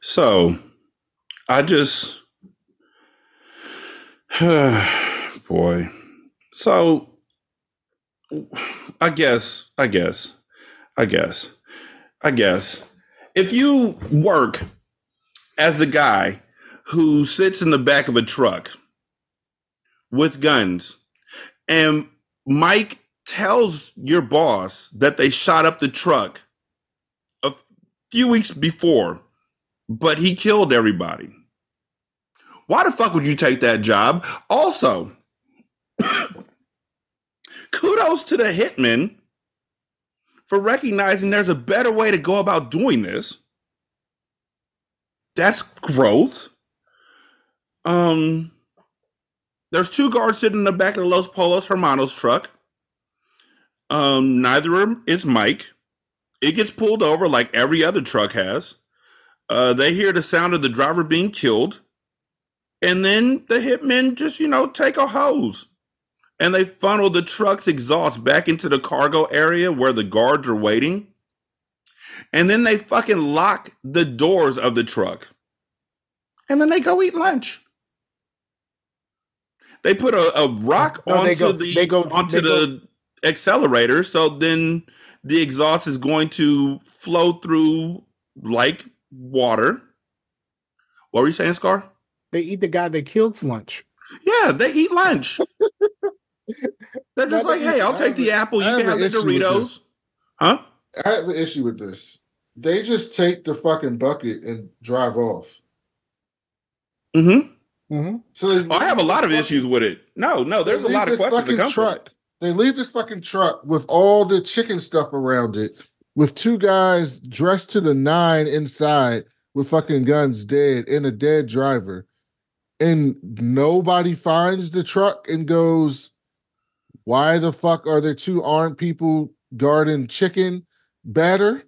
So I just, boy. So I guess, I guess, I guess, I guess, if you work as the guy who sits in the back of a truck with guns and Mike tells your boss that they shot up the truck a few weeks before, but he killed everybody. Why the fuck would you take that job? Also, kudos to the hitman for recognizing there's a better way to go about doing this. That's growth. Um, there's two guards sitting in the back of the Los Pollos Hermanos truck. Um, neither of them is Mike. It gets pulled over like every other truck has. Uh, they hear the sound of the driver being killed. And then the hitmen just, you know, take a hose and they funnel the truck's exhaust back into the cargo area where the guards are waiting. And then they fucking lock the doors of the truck. And then they go eat lunch. They put a, a rock no, onto go, the go, onto the go. accelerator, so then the exhaust is going to flow through like water. What were you saying, Scar? They eat the guy that killed lunch. Yeah, they eat lunch. They're just like, hey, I'll take the apple. You can have the Doritos. Huh? I have an issue with this. They just take the fucking bucket and drive off. Mm-hmm. Mm-hmm. So oh, I have a lot of issues with it. No, no, there's a lot of questions to come truck. They leave this fucking truck with all the chicken stuff around it, with two guys dressed to the nine inside with fucking guns dead and a dead driver. And nobody finds the truck and goes, Why the fuck are there two armed people guarding chicken batter?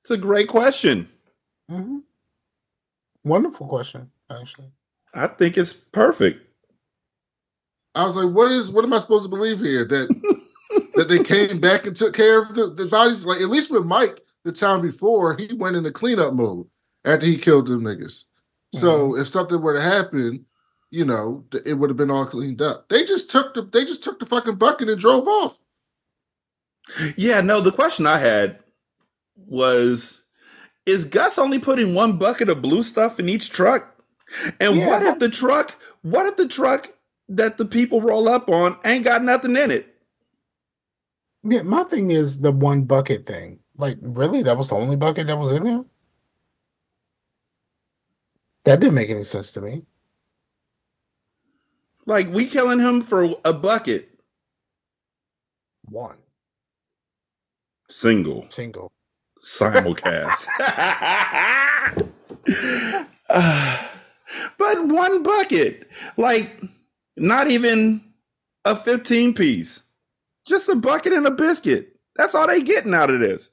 It's a great question. Mm-hmm. Wonderful question, actually. I think it's perfect. I was like, what is what am I supposed to believe here? That that they came back and took care of the, the bodies? Like at least with Mike, the time before, he went into cleanup mode after he killed them niggas. So mm-hmm. if something were to happen, you know, it would have been all cleaned up. They just took the they just took the fucking bucket and drove off. Yeah, no, the question I had was is Gus only putting one bucket of blue stuff in each truck? And yeah, what if the truck, what if the truck that the people roll up on ain't got nothing in it? Yeah, my thing is the one bucket thing. Like, really? That was the only bucket that was in there? That didn't make any sense to me. Like, we killing him for a bucket. One. Single. Single simulcast. uh, but one bucket, like not even a 15 piece, just a bucket and a biscuit. That's all they getting out of this.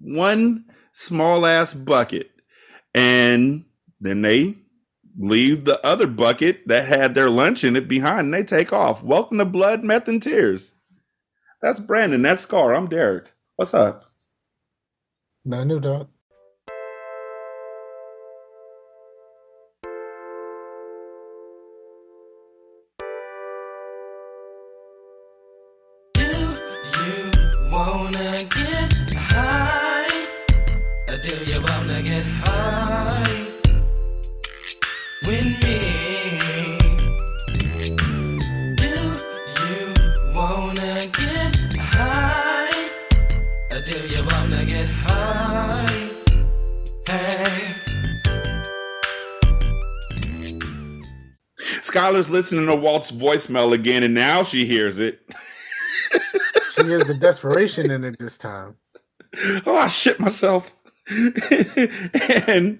One small ass bucket. And then they leave the other bucket that had their lunch in it behind and they take off. Welcome to Blood, Meth, and Tears. That's Brandon. That's Scar. I'm Derek. What's up? No new dog. Skyler's listening to Walt's voicemail again, and now she hears it. she hears the desperation in it this time. Oh, I shit myself. and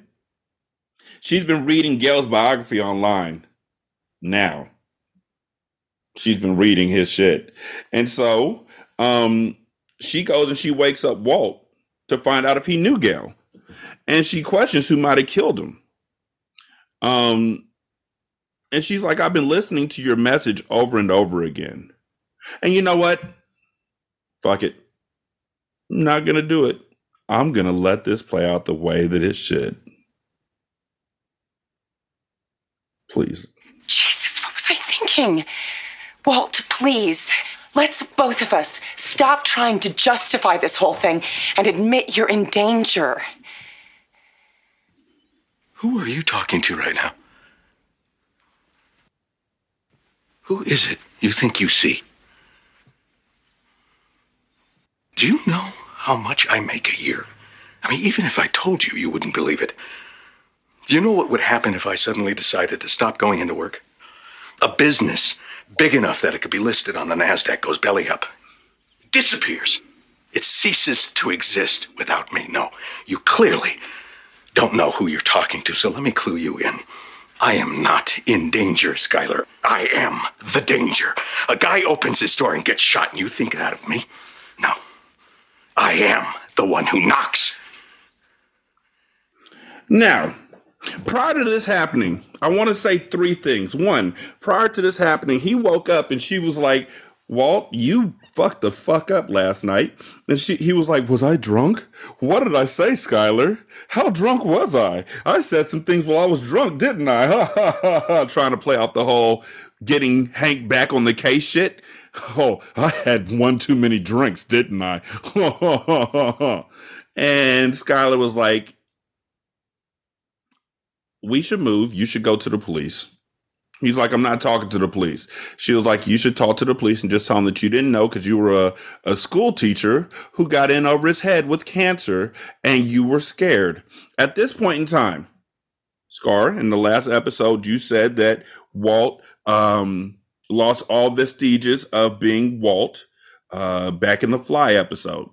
she's been reading Gale's biography online. Now, she's been reading his shit. And so, um, she goes and she wakes up Walt to find out if he knew Gail. And she questions who might have killed him. Um, and she's like, I've been listening to your message over and over again. And you know what? Fuck it. I'm not going to do it. I'm going to let this play out the way that it should. Please. Jesus, what was I thinking? Walt, please. Let's both of us stop trying to justify this whole thing and admit you're in danger. Who are you talking to right now? Who is it you think you see? Do you know how much I make a year? I mean, even if I told you, you wouldn't believe it. Do you know what would happen if I suddenly decided to stop going into work? A business big enough that it could be listed on the NASDAQ goes belly up, disappears. It ceases to exist without me. No, you clearly don't know who you're talking to, so let me clue you in. I am not in danger, Skyler. I am the danger. A guy opens his door and gets shot, and you think that of me? No. I am the one who knocks. Now, prior to this happening, I want to say three things. One, prior to this happening, he woke up and she was like, Walt, you fucked the fuck up last night. And she, he was like, Was I drunk? What did I say, Skyler? How drunk was I? I said some things while I was drunk, didn't I? Ha ha ha. Trying to play out the whole getting Hank back on the case shit. Oh, I had one too many drinks, didn't I? and Skyler was like, We should move. You should go to the police. He's like, I'm not talking to the police. She was like, You should talk to the police and just tell them that you didn't know because you were a, a school teacher who got in over his head with cancer and you were scared. At this point in time, Scar, in the last episode, you said that Walt um, lost all vestiges of being Walt uh, back in the Fly episode.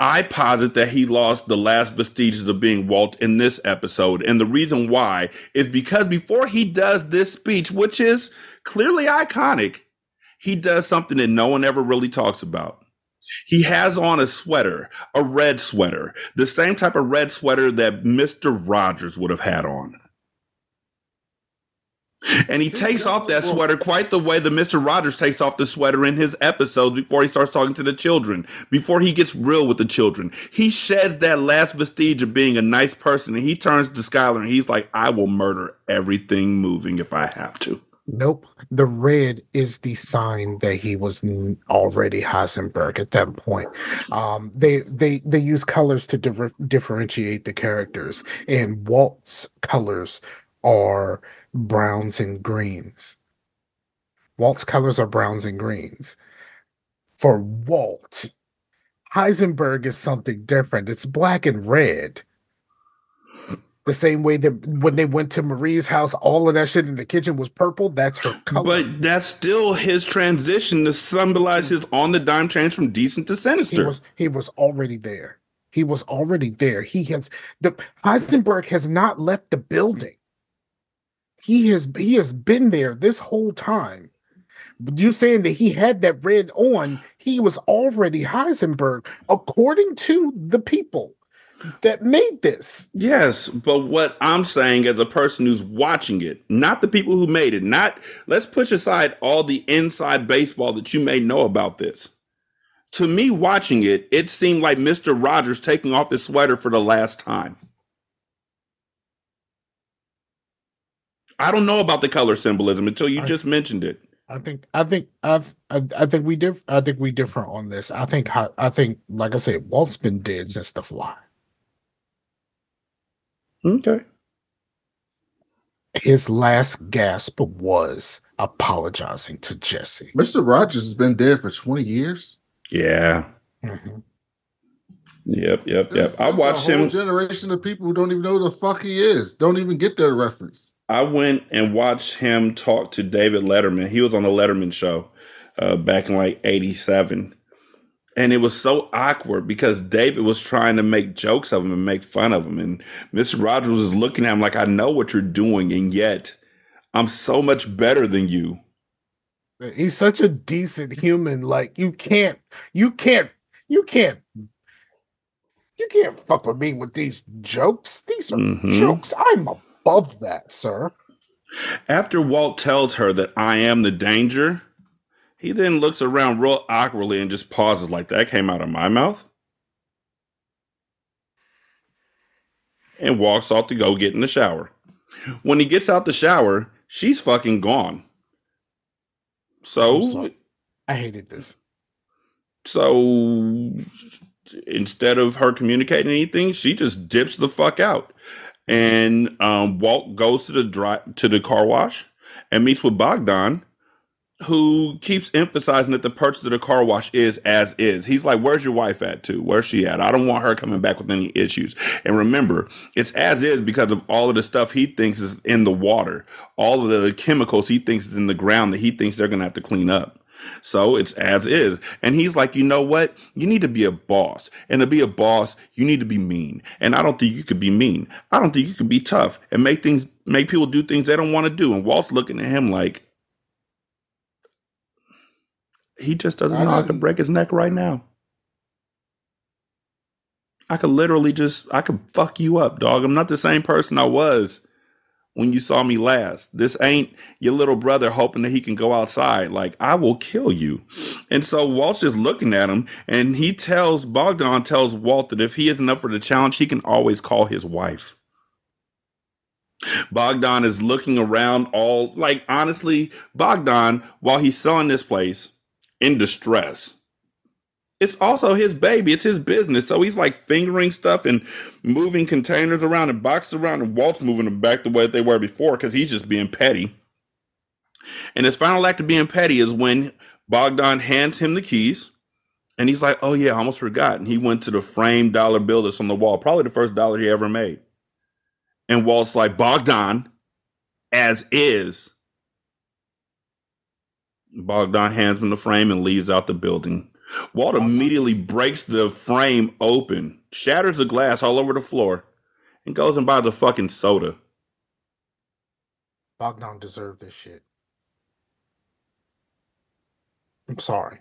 I posit that he lost the last vestiges of being Walt in this episode. And the reason why is because before he does this speech, which is clearly iconic, he does something that no one ever really talks about. He has on a sweater, a red sweater, the same type of red sweater that Mr. Rogers would have had on. And he takes off that sweater quite the way that Mr. Rogers takes off the sweater in his episodes before he starts talking to the children, before he gets real with the children. He sheds that last vestige of being a nice person and he turns to Skyler and he's like, I will murder everything moving if I have to. Nope. The red is the sign that he was already Heisenberg at that point. Um, they they they use colors to differ- differentiate the characters, and Walt's colors are browns and greens. Walt's colors are browns and greens. For Walt, Heisenberg is something different. It's black and red. The same way that when they went to Marie's house, all of that shit in the kitchen was purple. That's her color. But that's still his transition to symbolize his on the dime change from decent to he sinister. was he was already there. He was already there. He has the Heisenberg has not left the building. He has he has been there this whole time. You saying that he had that red on, he was already Heisenberg, according to the people that made this. Yes, but what I'm saying as a person who's watching it, not the people who made it, not let's push aside all the inside baseball that you may know about this. To me, watching it, it seemed like Mr. Rogers taking off his sweater for the last time. I don't know about the color symbolism until you I- just mentioned it. I think I think I've I, I think we diff I think we differ on this. I think Hi- I think like I said, Walt's been dead since the fly. Okay. His last gasp was apologizing to Jesse. Mr. Rogers has been dead for 20 years. Yeah. Mhm. Yep. Yep. There's- Yep. I watched a whole him. generation of people who don't even know who the fuck he is. Don't even get that reference. I went and watched him talk to David Letterman. He was on the Letterman show uh, back in like 87. And it was so awkward because David was trying to make jokes of him and make fun of him. And Mr. Rogers was looking at him like, I know what you're doing. And yet I'm so much better than you. He's such a decent human. Like you can't, you can't, you can't, you can't fuck with me with these jokes. These are Mhm. jokes. I'm above that, sir. After Walt tells her that I am the danger, he then looks around real awkwardly and just pauses like that came out of my mouth. and walks off to go get in the shower. When he gets out the shower, she's fucking gone. So. I hated this. so instead of her communicating anything, she just dips the fuck out. And um, Walt goes to the dry, to the car wash and meets with Bogdan, who keeps emphasizing that the purchase of the car wash is as is. He's like, "Where's your wife at? Too? Where's she at? I don't want her coming back with any issues." And remember, it's as is because of all of the stuff he thinks is in the water, all of the chemicals he thinks is in the ground that he thinks they're gonna have to clean up. So it's as is. And he's like, you know what? You need to be a boss. And to be a boss, you need to be mean. And I don't think you could be mean. I don't think you could be tough and make things make people do things they don't want to do. And Walt's looking at him like he just doesn't I know I could break his neck right now. I could literally just I could fuck you up, dog. I'm not the same person I was when you saw me last. This ain't your little brother hoping that he can go outside. Like, I will kill you. And so Walt's just looking at him, and he tells Bogdan tells Walt that if he isn't up for the challenge, he can always call his wife. Bogdan is looking around all like honestly, Bogdan, while he's selling this place in distress, it's also his baby. It's his business. So he's like fingering stuff and moving containers around and boxes around, and Walt's moving them back the way they were before because he's just being petty. And his final act of being petty is when Bogdan hands him the keys, and he's like, "Oh yeah, I almost forgot." And he went to the framed dollar bill that's on the wall, probably the first dollar he ever made. And Walt's like, "Bogdan, as is." Bogdan hands him the frame and leaves out the building. Walt immediately breaks the frame open, shatters the glass all over the floor, and goes and buys a fucking soda. Bogdan deserved this shit. I'm sorry.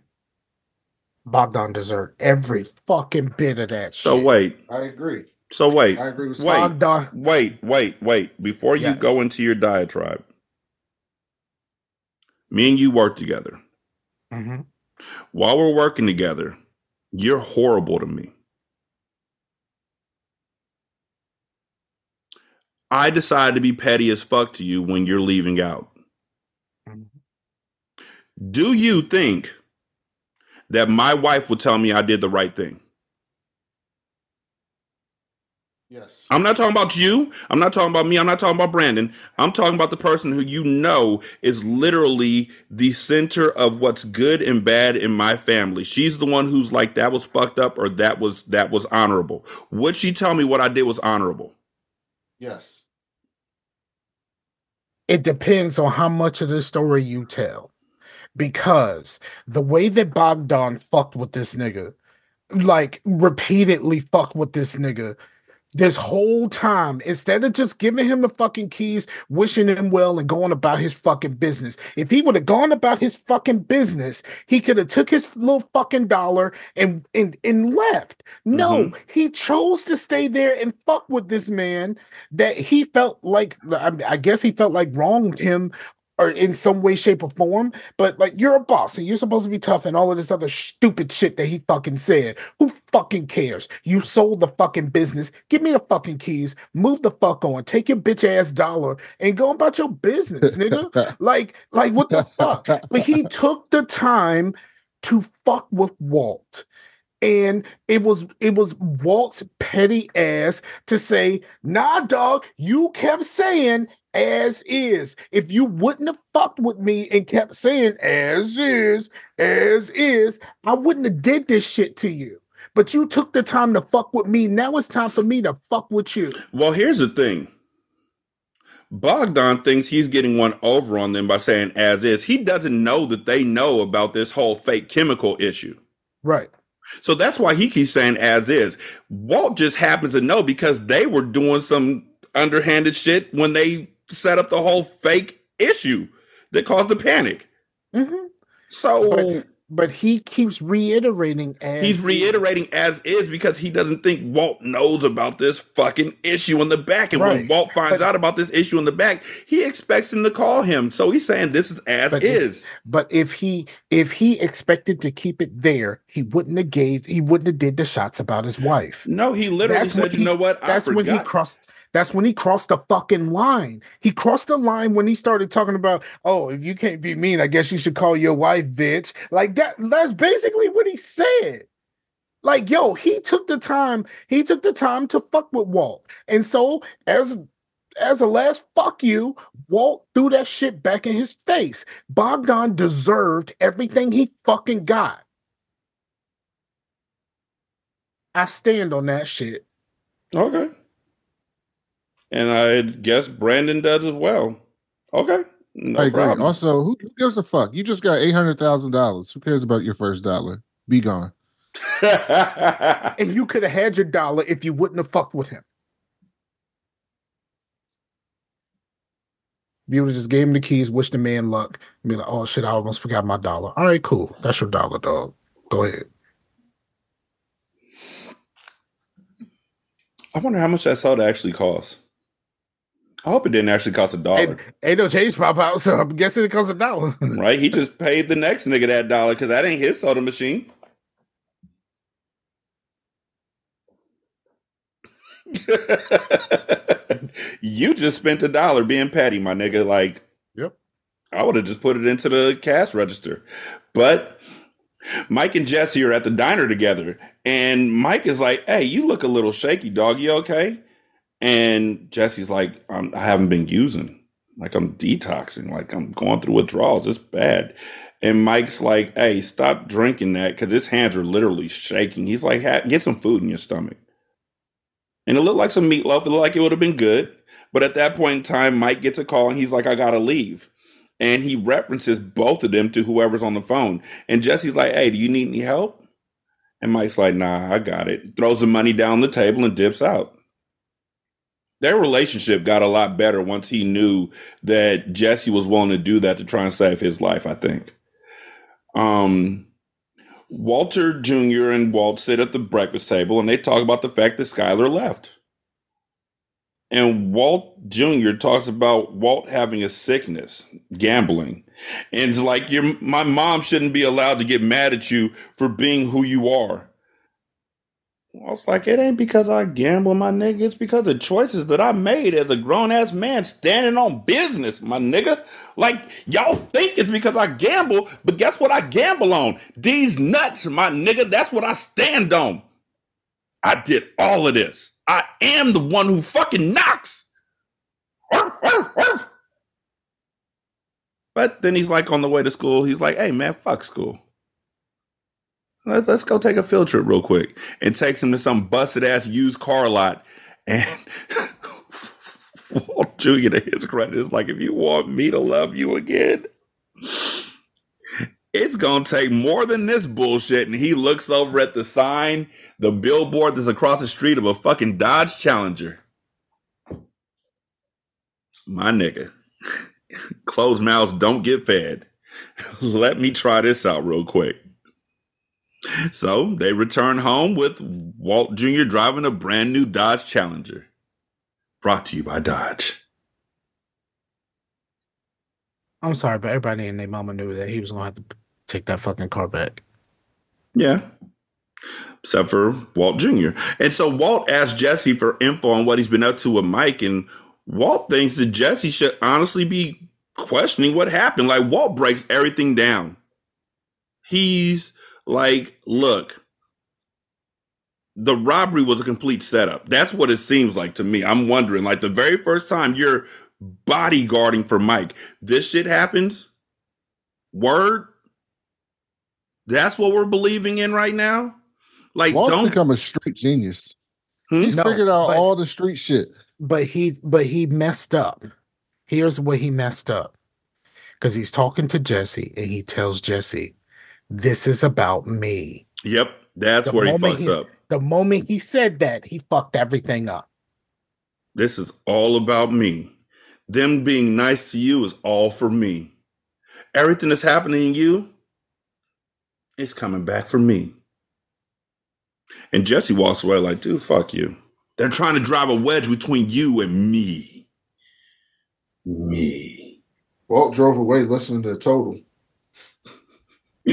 Bogdan deserved every fucking bit of that So wait, I agree. so wait, I agree with Wait. Bogdan. wait, wait, wait. Before you Yes. go into your diatribe, me and you work together. Mhm. While we're working together, you're horrible to me. I decide to be petty as fuck to you when you're leaving out. Mhm. Do you think that my wife would tell me I did the right thing? Yes. I'm not talking about you. I'm not talking about me. I'm not talking about Brandon. I'm talking about the person who you know is literally the center of what's good and bad in my family. She's the one who's like that was fucked up or that was that was honorable. Would she tell me what I did was honorable? Yes. It depends on how much of the story you tell. Because the way that Bogdan fucked with this nigga, like repeatedly fucked with this nigga this whole time, instead of just giving him the fucking keys, wishing him well, and going about his fucking business. If he would have gone about his fucking business, he could have took his little fucking dollar and and, and left. No, mm-hmm. he chose to stay there and fuck with this man that he felt like I, I guess he felt like wronged him or in some way, shape, or form. But like you're a boss and you're supposed to be tough and all of this other stupid shit that he fucking said. Who fucking cares? You sold the fucking business. Give me the fucking keys. Move the fuck on. Take your bitch ass dollar and go about your business, nigga. like, like what the fuck? But he took the time to fuck with Walt. And it was it was Walt's petty ass to say, nah, dog, you kept saying as is. If you wouldn't have fucked with me and kept saying as is, as is, I wouldn't have did this shit to you. But you took the time to fuck with me. Now it's time for me to fuck with you. Well, here's the thing. Bogdan thinks he's getting one over on them by saying as is. He doesn't know that they know about this whole fake chemical issue. Right. So that's why he keeps saying as is. Walt just happens to know because they were doing some underhanded shit when they set up the whole fake issue that caused the panic. Mhm. So But- But he keeps reiterating as he's reiterating as is because he doesn't think Walt knows about this fucking issue in the back. And when Walt finds But- out about this issue in the back, he expects him to call him. So he's saying this is as But if- is. But if he if he expected to keep it there, he wouldn't have gave he wouldn't have did the shots about his wife. No, he literally That's said, "You he- know what? I That's when he crossed. That's when he crossed the fucking line. He crossed the line when he started talking about, oh, if you can't be mean, I guess you should call your wife bitch. Like that. That's basically what he said. Like, yo, he took the time. He took the time to fuck with Walt, and so as as a last fuck you, Walt threw that shit back in his face. Bogdan deserved everything he fucking got. I stand on that shit. Okay. And I guess Brandon does as well. Okay. No I agree. problem. Also, who, who gives a fuck? You just got eight hundred thousand dollars. Who cares about your first dollar? Be gone. And you could have had your dollar if you wouldn't have fucked with him. You would have just gave him the keys, wish the man luck, and be like, oh shit, I almost forgot my dollar. All right, cool. That's your dollar, dog. Go ahead. I wonder how much that soda actually costs. I hope it didn't actually cost a dollar. Ain't, ain't no change pop out, so I'm guessing it costs a dollar. right? He just paid the next nigga that dollar because that ain't his soda machine. you just spent a dollar being petty, my nigga. Like, Yep. I would have just put it into the cash register. But Mike and Jesse are at the diner together, and Mike is like, "Hey, you look a little shaky, dog. You okay?" And Jesse's like, I'm, "I haven't been using. Like I'm detoxing. Like I'm going through withdrawals. It's bad." And Mike's like, "Hey, stop drinking that because his hands are literally shaking." He's like, "Get some food in your stomach." And it looked like some meatloaf. It looked like it would have been good. But at that point in time, Mike gets a call and he's like, I gotta leave. And he references both of them to whoever's on the phone. And Jesse's like, Hey, do you need any help? And Mike's like, Nah, I got it. Throws the money down the table and dips out. Their relationship got a lot better once he knew that Jesse was willing to do that to try and save his life, I think. Um, Walter Jr. and Walt sit at the breakfast table and they talk about the fact that Skyler left. And Walt Jr. talks about Walt having a sickness, gambling. And it's like your my mom shouldn't be allowed to get mad at you for being who you are. I was like, it ain't because I gamble, my nigga. It's because of choices that I made as a grown ass man standing on business, my nigga. Like, y'all think it's because I gamble, but guess what I gamble on? These nuts, my nigga. That's what I stand on. I did all of this. I am the one who fucking knocks. But then he's like on the way to school, he's like, hey man, fuck school. Let's, let's go take a field trip real quick. And takes him to some busted ass used car lot. And Walt Jr. to his credit is like, if you want me to love you again, it's gonna take more than this bullshit. And he looks over at the sign, the billboard that's across the street of a fucking Dodge Challenger. My nigga. Closed mouths don't get fed. Let me try this out real quick. So they return home with Walt Jr. driving a brand new Dodge Challenger. Brought to you by Dodge. I'm sorry, but everybody and their mama knew that he was gonna have to take that fucking car back. Yeah. Except for Walt Jr. And so Walt asked Jesse for info on what he's been up to with Mike, and Walt thinks that Jesse should honestly be questioning what happened. Like Walt breaks everything down. He's like, look, the robbery was a complete setup. That's what it seems like to me. I'm wondering, like the very first time you're bodyguarding for Mike, this shit happens. Word. That's what we're believing in right now. Like, Walt's don't become a street genius. Hmm? He's No, figured out but- all the street shit. But he but he messed up. Here's where he messed up. Because he's talking to Jesse and he tells Jesse, This is about me. Yep, that's The where he moment fucks up. The moment he said that, he fucked everything up. This is all about me. Them being nice to you is all for me. Everything that's happening to you is coming back for me. And Jesse walks away like, dude, fuck you. They're trying to drive a wedge between you and me. Me. Walt drove away listening to Total.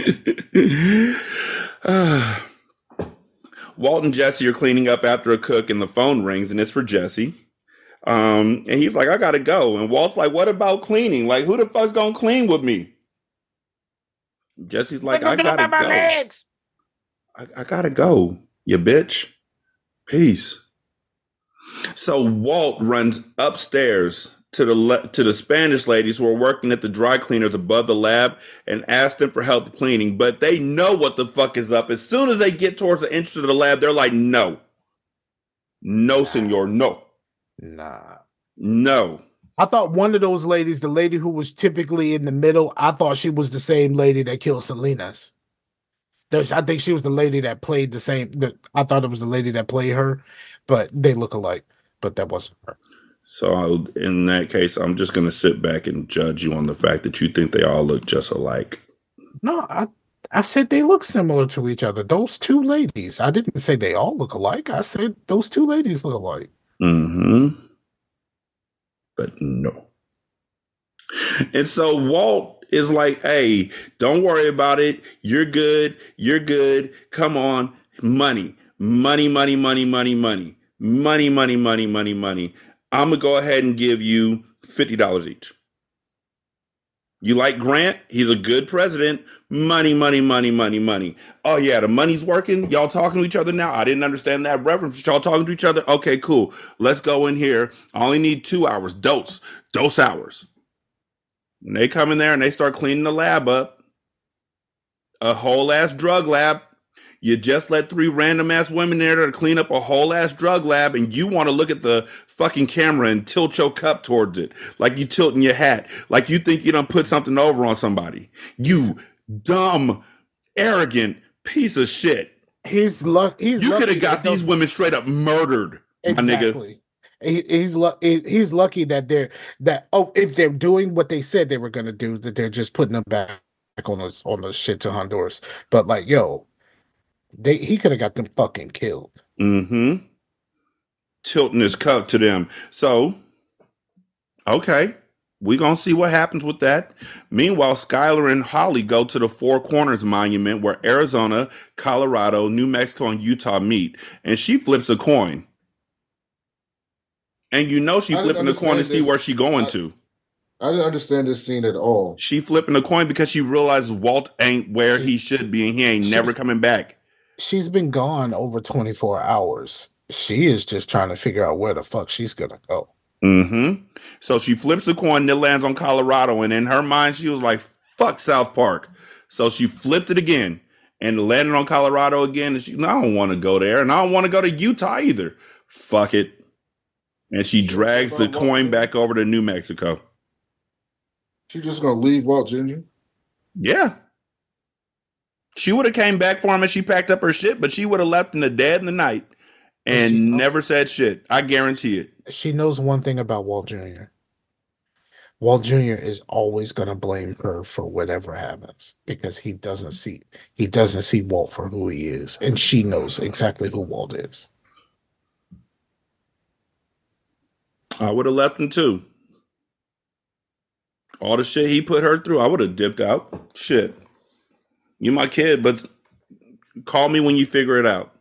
Walt and Jesse are cleaning up after a cook, and the phone rings, and it's for Jesse. Um, and he's like, I gotta go. And Walt's like, What about cleaning? Like, who the fuck's gonna clean with me? Jesse's like, I gotta go. I, I gotta go, you bitch. Peace. So Walt runs upstairs to the le- to the Spanish ladies who are working at the dry cleaners above the lab and asks them for help cleaning, but they know what the fuck is up. As soon as they get towards the entrance of the lab, they're like, "No, no, senor, no, Nah. no." I thought one of those ladies, the lady who was typically in the middle, I thought she was the same lady that killed Salinas. There's, I think she was the lady that played the same. The, I thought it was the lady that played her, but they look alike. But that wasn't her. So in that case, I'm just gonna sit back and judge you on the fact that you think they all look just alike. No, I I said they look similar to each other. Those two ladies. I didn't say they all look alike. I said those two ladies look alike. Mm-hmm. But no. And so Walt is like, hey, don't worry about it. You're good. You're good. Come on. Money. Money, money, money, money, money. Money, money, money, money, money. I'm gonna go ahead and give you $50 each. You like Grant? He's a good president. Money, money, money, money, money. Oh yeah, the money's working. Y'all talking to each other now. I didn't understand that reference. Y'all talking to each other. Okay, cool. Let's go in here. I only need two hours. Dose, dose hours. When they come in there and they start cleaning the lab up. A whole ass drug lab. You just let three random ass women there to clean up a whole ass drug lab, and you want to look at the fucking camera and tilt your cup towards it, like you tilting your hat, like you think you done put something over on somebody. You dumb, arrogant piece of shit. He's luck. He's You could have got these women straight up murdered, my nigga. Exactly. He's lucky. he's lucky that they're that oh if they're doing what they said they were gonna do that they're just putting them back on the on the shit to Honduras. But like yo, they he could have got them fucking killed. Mm-hmm. Tilting his cup to them. So, okay. we gonna see what happens with that. Meanwhile, Skyler and Holly go to the Four Corners Monument where Arizona, Colorado, New Mexico, and Utah meet. And she flips a coin. And you know she flipping the coin to understand see this. where she going I- to. I didn't understand this scene at all. She flipping the coin because she realized Walt ain't where he should be and he ain't never coming back. She's been gone over 24 hours. She is just trying to figure out where the fuck she's gonna go. Mm-hmm. So she flips the coin and it lands on Colorado. And in her mind, she was like, fuck South Park. So she flipped it again and it landed on Colorado again. And she, I don't want to go there. And I don't want to go to Utah either. Fuck it. And she She drags the coin Walt back over to New Mexico. She just gonna leave Walt Jr. Yeah. She would have came back for him and she packed up her shit, but she would have left in the dead in the night and she- never said shit. I guarantee it. She knows one thing about Walt Jr. Walt Jr. is always gonna blame her for whatever happens because he doesn't see he doesn't see Walt for who he is, and she knows exactly who Walt is. I would have left him too. All the shit he put her through, I would have dipped out. Shit. You my kid, but call me when you figure it out.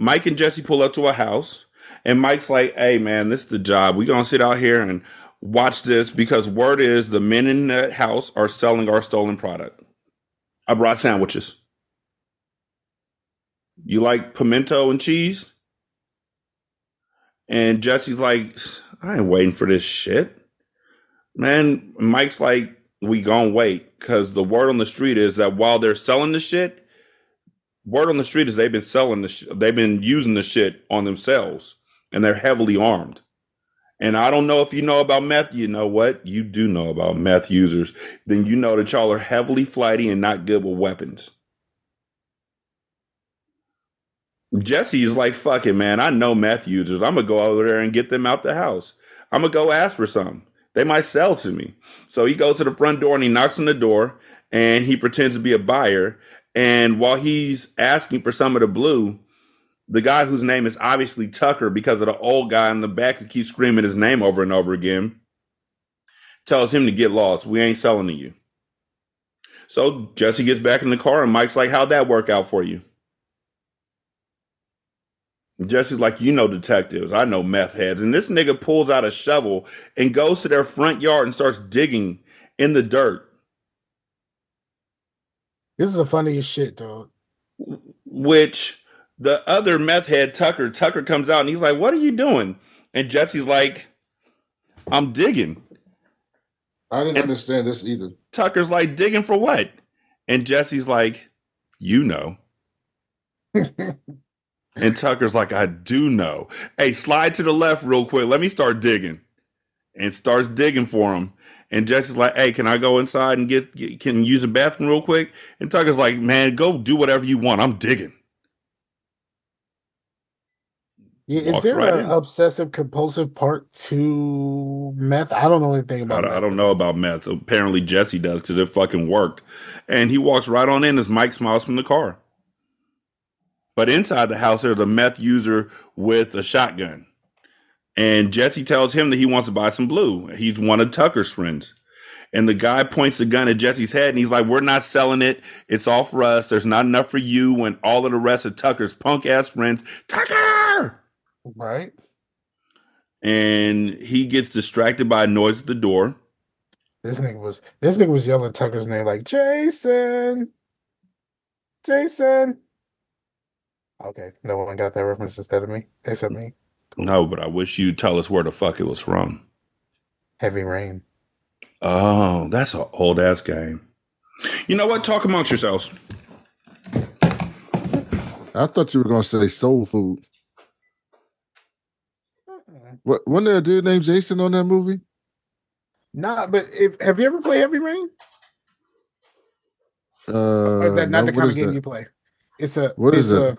Mike and Jesse pull up to a house, and Mike's like, hey man, this is the job. we gonna sit out here and watch this because word is the men in that house are selling our stolen product. I brought sandwiches. You like pimento and cheese? And Jesse's like, I ain't waiting for this shit. Man, Mike's like, we gonna wait. Cause the word on the street is that while they're selling the shit, word on the street is they've been selling the sh- they've been using the shit on themselves and they're heavily armed. And I don't know if you know about meth. You know what? You do know about meth users. Then you know that y'all are heavily flighty and not good with weapons. Jesse is like, fuck it, man. I know meth users. I'm gonna go over there and get them out the house. I'm gonna go ask for some. They might sell to me. So he goes to the front door and he knocks on the door and he pretends to be a buyer. And while he's asking for some of the blue, the guy whose name is obviously Tucker because of the old guy in the back who keeps screaming his name over and over again tells him to get lost. We ain't selling to you. So Jesse gets back in the car, and Mike's like, "How'd that work out for you?" Jesse's like, "You know detectives, I know meth heads," and this nigga pulls out a shovel and goes to their front yard and starts digging in the dirt. This is the funniest shit, dog. Which the other meth head Tucker, Tucker comes out and he's like, "What are you doing?" And Jesse's like, "I'm digging." I didn't And- understand this either. Tucker's like, "Digging for what?" And Jesse's like, "You know." and Tucker's like, "I do know." Hey, slide to the left real quick. Let me start digging. And starts digging for him. And Jesse's like, "Hey, can I go inside and get, get can use the bathroom real quick?" And Tucker's like, "Man, go do whatever you want. I'm digging." Yeah, is Walks there right an in. obsessive compulsive part to meth? I don't know anything about. don't, I don't know about meth. Apparently Jesse does because it fucking worked. And he walks right on in as Mike smiles from the car. But inside the house, there's a meth user with a shotgun. And Jesse tells him that he wants to buy some blue. He's one of Tucker's friends. And the guy points the gun at Jesse's head and he's like, We're not selling it. It's all for us. There's not enough for you and all of the rest of Tucker's punk ass friends. Tucker! Right? And he gets distracted by a noise at the door. This nigga was this nigga was yelling Tucker's name like Jason, Jason. Okay, no one got that reference instead of me, except me. No, but I wish you'd tell us where the fuck it was from. Heavy rain. Oh, that's an old ass game. You know what? Talk amongst yourselves. I thought you were gonna say soul food. What wasn't there a dude named Jason on that movie? Nah, but if have you ever played Heavy Rain? Uh, Or is that not no, the kind of game that? you play? It's a What it's is a it?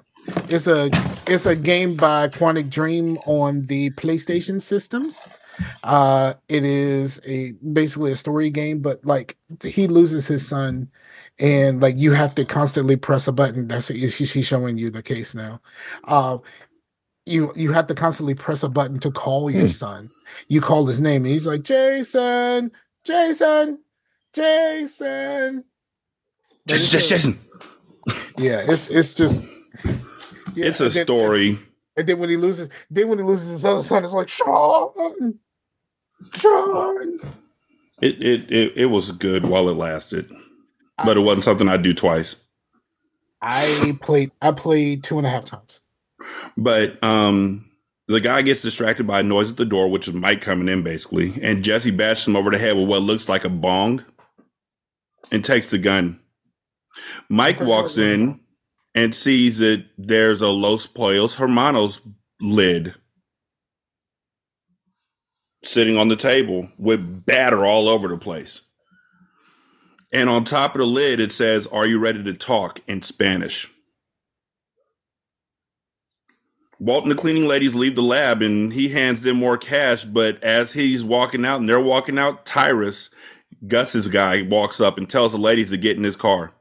It's a it's a game by Quantic Dream on the PlayStation systems. Uh it is a basically a story game, but like he loses his son and like you have to constantly press a button. That's she's she's showing you the case now. Uh you you have to constantly press a button to call your Hmm. son. You call his name and he's like Jason, Jason, Jason. But Jason, Jason. yeah, it's it's just yeah, It's a and then- story. And then when he loses, then when he loses his other son, it's like Sean, Sean. It, it it it was good while it lasted, but it wasn't something I'd do twice. I played. I played two and a half times. But um, the guy gets distracted by a noise at the door, which is Mike coming in basically, and Jesse bashes him over the head with what looks like a bong, and takes the gun. Mike walks it was a in. And sees that there's a Los Pollos Hermanos lid sitting on the table with batter all over the place. And on top of the lid, it says, Are you ready to talk in Spanish? Walt and the cleaning ladies leave the lab and he hands them more cash. But as he's walking out and they're walking out, Tyrus, Gus's guy, walks up and tells the ladies to get in his car.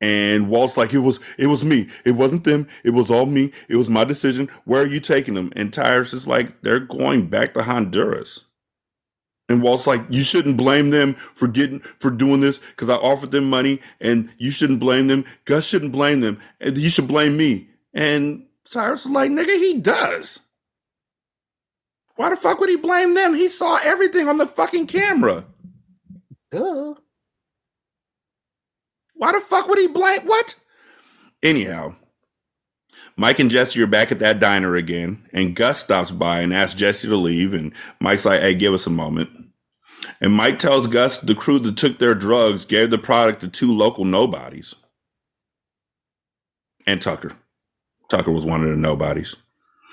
And Walt's like, it was, it was me. It wasn't them. It was all me. It was my decision. Where are you taking them? And Tyrus is like, they're going back to Honduras. And Walt's like, you shouldn't blame them for getting for doing this because I offered them money, and you shouldn't blame them. Gus shouldn't blame them, and he should blame me. And Cyrus is like, nigga, he does. Why the fuck would he blame them? He saw everything on the fucking camera. Duh. Why the fuck would he blame what? Anyhow, Mike and Jesse are back at that diner again, and Gus stops by and asks Jesse to leave, and Mike's like, hey, give us a moment. And Mike tells Gus the crew that took their drugs gave the product to two local nobodies. And Tucker. Tucker was one of the nobodies.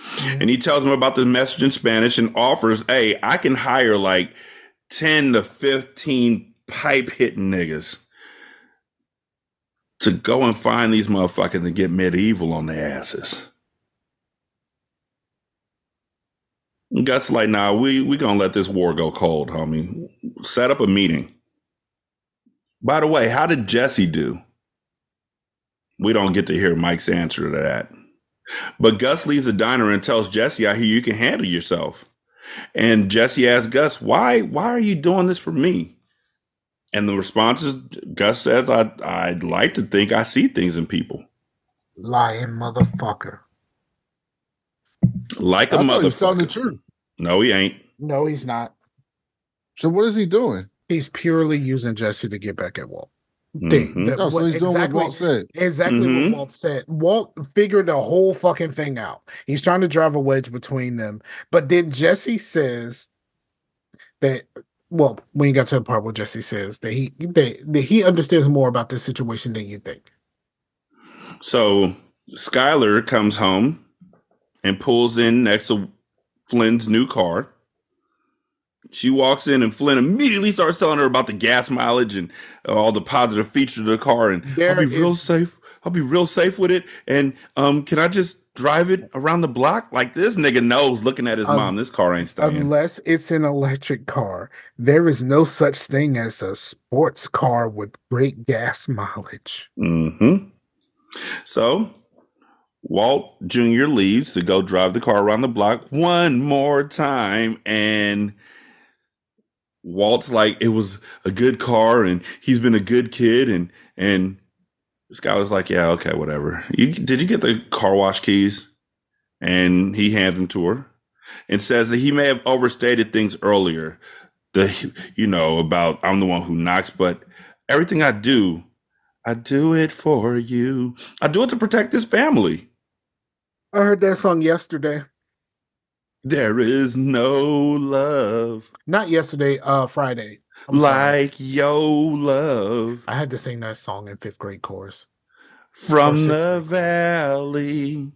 Mm-hmm. And he tells him about the message in Spanish and offers, hey, I can hire like 10 to 15 pipe hitting niggas to go and find these motherfuckers and get medieval on their asses. And Gus like, nah, we we gonna let this war go cold, homie. Set up a meeting. By the way, how did Jesse do? We don't get to hear Mike's answer to that. But Gus leaves the diner and tells Jesse, I hear you can handle yourself. And Jesse asks Gus, why, why are you doing this for me? And the response is Gus says, I, I'd like to think I see things in people. Lying motherfucker. Like a I thought he was telling the motherfucker. truth. No, he ain't. No, he's not. So what is he doing? He's purely using Jesse to get back at Walt. Thing- Mhm. that- No, so what- he's doing exactly, what Walt said. exactly Mhm. what Walt said. Walt figured the whole fucking thing out. He's trying to drive a wedge between them. But then Jesse says that well, when you got to the part where Jesse says that he that, that he understands more about this situation than you think. So Skyler comes home and pulls in next to Flynn's new car. She walks in and Flynn immediately starts telling her about the gas mileage and all the positive features of the car and There I'll be real safe. I'll be real safe with it. And um, can I just drive it around the block like this? Nigga knows looking at his Um, mom. This car ain't staying. Unless it's an electric car, there is no such thing as a sports car with great gas mileage. mm-hmm So Walt Jr. leaves to go drive the car around the block one more time. And Walt's like, it was a good car and he's been a good kid. And, and Skyler's like, yeah, okay, whatever. You, did you get the car wash keys? And he hands them to her and says that he may have overstated things earlier. The, you know, about I'm the one who knocks, but everything I do, I do it for you. I do it to protect this family. I heard that song yesterday. There is no love Not yesterday, uh Friday. I'm sorry. like your love I had to sing that song in fifth grade chorus. from the grade. valley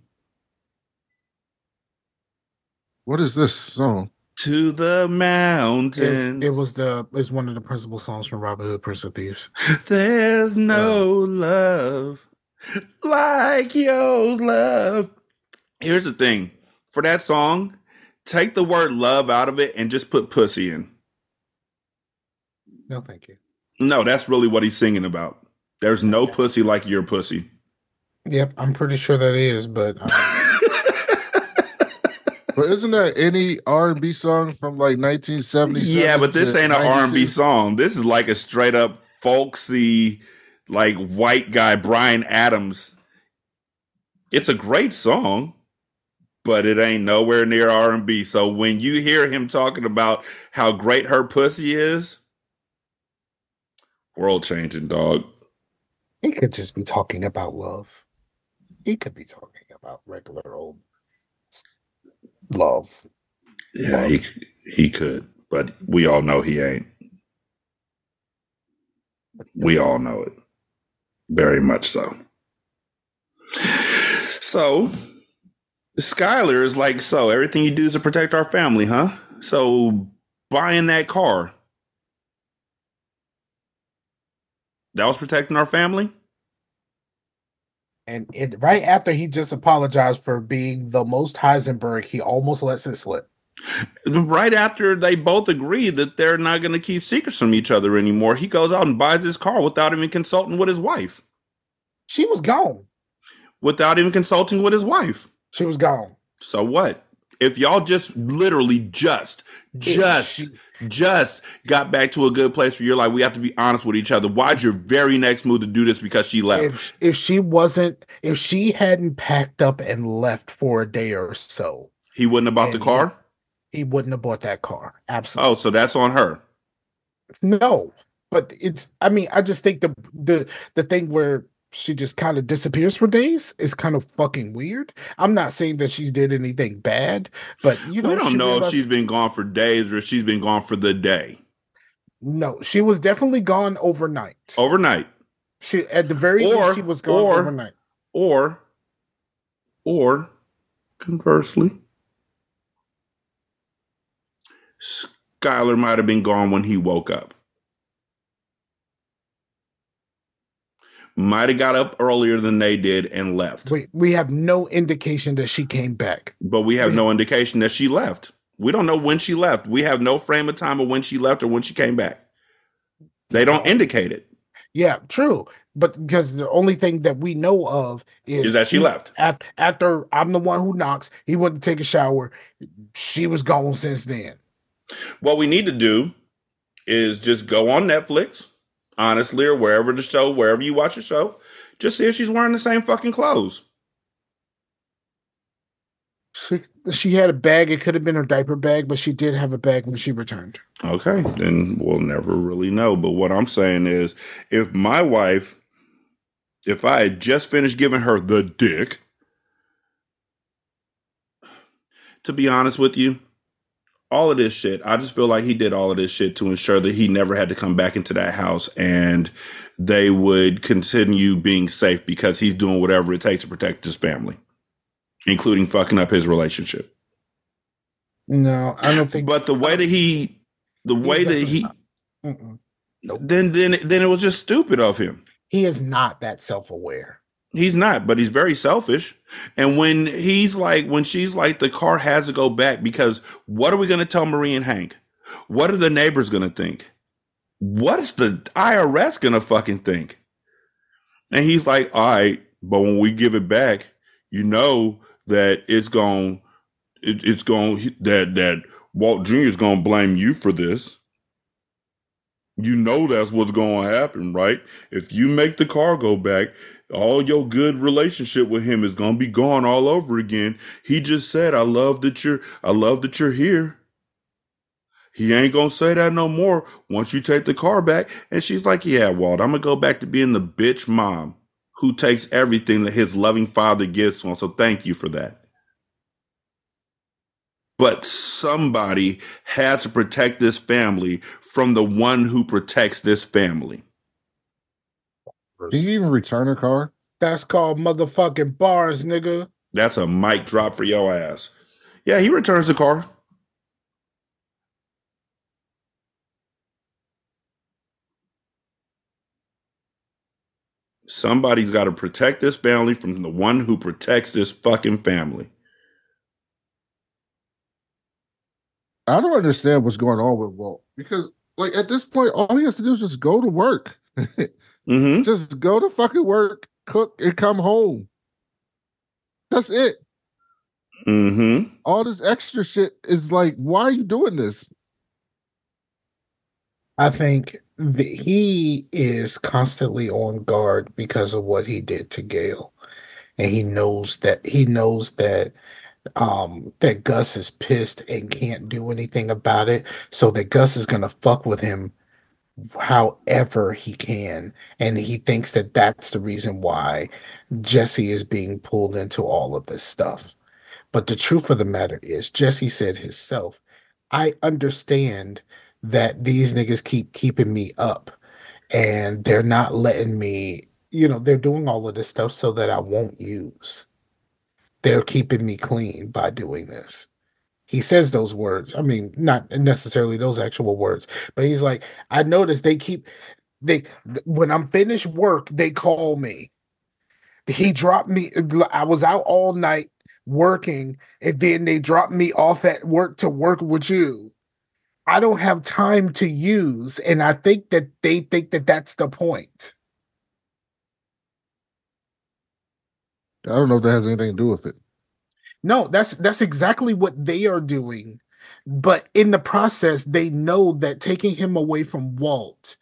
What is this song? to the It's, mountains. it was the it's one of the principal songs from Robin Hood, Prince of Thieves. There's no love like your love. Here's the thing for that song, take the word love out of it and just put pussy in. No, thank you. No, that's really what he's singing about. There's no Okay. pussy like your pussy. Yep, I'm pretty sure that is, but um, But isn't that any R and B song from like 1977? yeah, but this ain't an R and B song. This is like a straight up folksy, like white guy Bryan Adams. It's a great song, but it ain't nowhere near R and B. So when you hear him talking about how great her pussy is, world changing, dog. he could just be talking about love. He could be talking about regular old love. Yeah, he he could, but we all know he ain't. We all know it. Very much so. So, Skyler is like, so everything you do is to protect our family, huh? So, buying that car, that was protecting our family? And it, right after he just apologized for being the most Heisenberg, he almost lets it slip. Right after they both agree that they're not going to keep secrets from each other anymore, he goes out and buys his car without even consulting with his wife. She was gone. Without even consulting with his wife. She was gone. So what? If y'all just literally just, oh, just, just got back to a good place where you're like, we have to be honest with each other. Why'd your very next move to do this because she left? If if she wasn't, if she hadn't packed up and left for a day or so, he wouldn't have bought the car? he wouldn't have bought that car. Absolutely. Oh, so that's on her. No, but it's. I mean, I just think the the the thing where she just kind of disappears for days is kind of fucking weird. I'm not saying that she's did anything bad, but you know, we don't know if realized- she's been gone for days or she's been gone for the day. No, she was definitely gone overnight. Overnight. She at the very Or- least she was gone or- overnight. Or, or conversely, Skyler might have been gone when he woke up. Might have got up earlier than they did and left. We we have no indication that she came back. But we have no indication that she left. We don't know when she left. We have no frame of time of when she left or when she came back. They don't indicate it. Yeah, true. But because the only thing that we know of is, Is that she he- left. After, after I'm the one who knocks, he went to take a shower. She was gone since then. What we need to do is just go on Netflix honestly, or wherever the show, wherever you watch the show, just see if she's wearing the same fucking clothes. She, she had a bag. It could have been her diaper bag, but she did have a bag when she returned. Okay, then we'll never really know. But what I'm saying is, if my wife, if I had just finished giving her the dick, to be honest with you, all of this shit, I just feel like he did all of this shit to ensure that he never had to come back into that house and they would continue being safe because he's doing whatever it takes to protect his family including fucking up his relationship. No, I don't think. But the way that he, the way that he, nope. then then then it was just stupid of him. He is not that self aware. He's not, but he's very selfish. And when he's like, when she's like, the car has to go back because what are we going to tell Marie and Hank? What are the neighbors going to think? What is the IRS going to fucking think? And he's like, all right, but when we give it back, you know that it's going it, it's going that that Walt Jr. is going to blame you for this. You know that's what's going to happen, right? If you make the car go back, all your good relationship with him is going to be gone all over again. He just said, "I love that you're I love that you're here." He ain't gonna say that no more once you take the car back. And she's like, Yeah, Walt, I'm gonna go back to being the bitch mom who takes everything that his loving father gives to him. So thank you for that. But somebody had to protect this family from the one who protects this family. Did you even return her car? That's called motherfucking bars, nigga. That's a mic drop for your ass. Yeah, he returns the car. Somebody's got to protect this family from the one who protects this fucking family. I don't understand what's going on with Walt because, like, at this point, all he has to do is just go to work. mm-hmm. Just go to fucking work, cook, and come home. That's it. Mm-hmm. All this extra shit is like, why are you doing this? I think the, he is constantly on guard because of what he did to Gale, and he knows that he knows that um that Gus is pissed and can't do anything about it, so that Gus is gonna fuck with him however he can, and he thinks that that's the reason why Jesse is being pulled into all of this stuff. But the truth of the matter is, Jesse said himself, I understand that these niggas keep keeping me up and they're not letting me, you know, they're doing all of this stuff so that I won't use. They're keeping me clean by doing this. He says those words. I mean, not necessarily those actual words, but he's like, I notice they keep they when I'm finished work, they call me. He dropped me. I was out all night working, and then they dropped me off at work to work with you I don't have time to use. And I think that they think that that's the point. I don't know if that has anything to do with it. No, that's that's exactly what they are doing. But in the process, they know that taking him away from Walt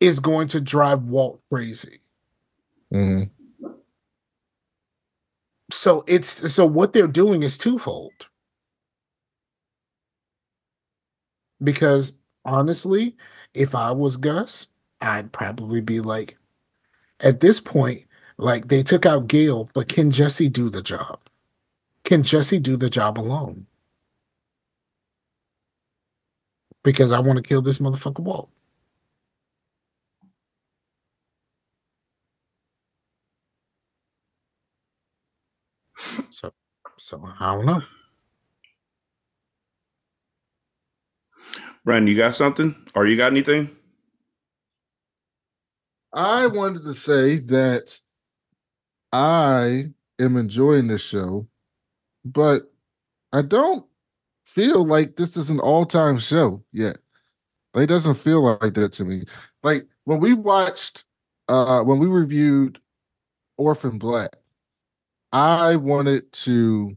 is going to drive Walt crazy. Mm-hmm. So it's so what they're doing is twofold. Because honestly, if I was Gus, I'd probably be like, at this point, like they took out Gale, but can Jesse do the job? Can Jesse do the job alone? Because I want to kill this motherfucker Walt. So, so I don't know. Brandon, you got something? Or you got anything? I wanted to say that I am enjoying this show, but I don't feel like this is an all-time show yet. Like, it doesn't feel like that to me. Like when we watched uh when we reviewed Orphan Black, I wanted to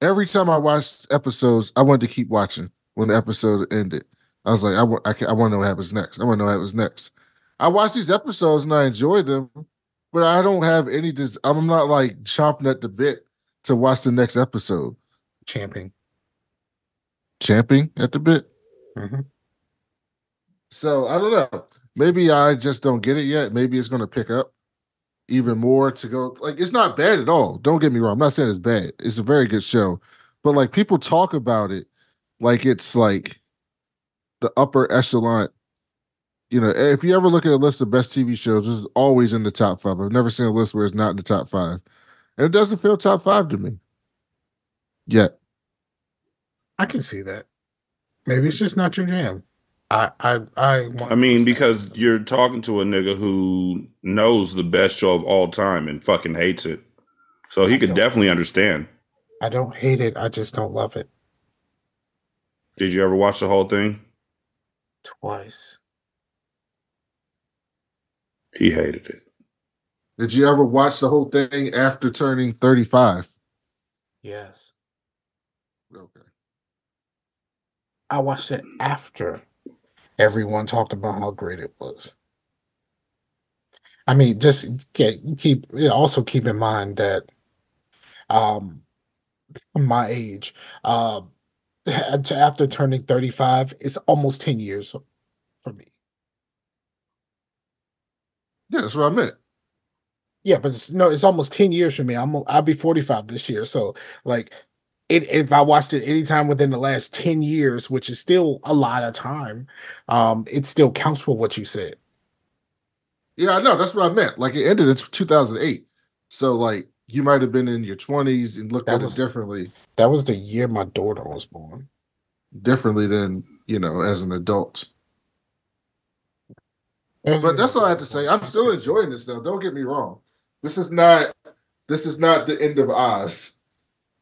every time I watched episodes, I wanted to keep watching when the episode ended. I was like, I want, I, I want to know what happens next. I want to know what happens next. I watch these episodes and I enjoy them, but I don't have any. Des- I'm not like chomping at the bit to watch the next episode. Champing. Champing at the bit. Mhm. So I don't know. Maybe I just don't get it yet. Maybe it's going to pick up even more to go. Like it's not bad at all. Don't get me wrong. I'm not saying it's bad. It's a very good show, but like people talk about it like it's like the upper echelon. You know, if you ever look at a list of best TV shows, this is always in the top five. I've never seen a list where it's not in the top five, it doesn't feel top five to me yet. I can see that. Maybe it's just not your jam. I I I. I mean, because you're talking to a nigga who knows the best show of all time and fucking hates it. So he could definitely understand. I don't hate it. I just don't love it. Did you ever watch the whole thing? Twice. He hated it. Did you ever watch the whole thing after turning 35? Yes. Okay. I watched it after everyone talked about how great it was. I mean, just keep yeah, also keep in mind that um my age, uh after turning 35 is almost 10 years for me. Yeah, that's what I meant. Yeah, but it's, no, it's almost 10 years for me. I'm I'll be 45 this year. So like it if I watched it anytime within the last 10 years, which is still a lot of time, um, it still counts for what you said. Yeah, I know. That's what I meant. Like it ended in 2008. So like you might have been in your 20s and looked That at was- it differently, That was the year my daughter was born. differently than, you know, as an adult. But that's all I have to say. I'm still enjoying this though. Don't get me wrong. This is not this is not the end of Oz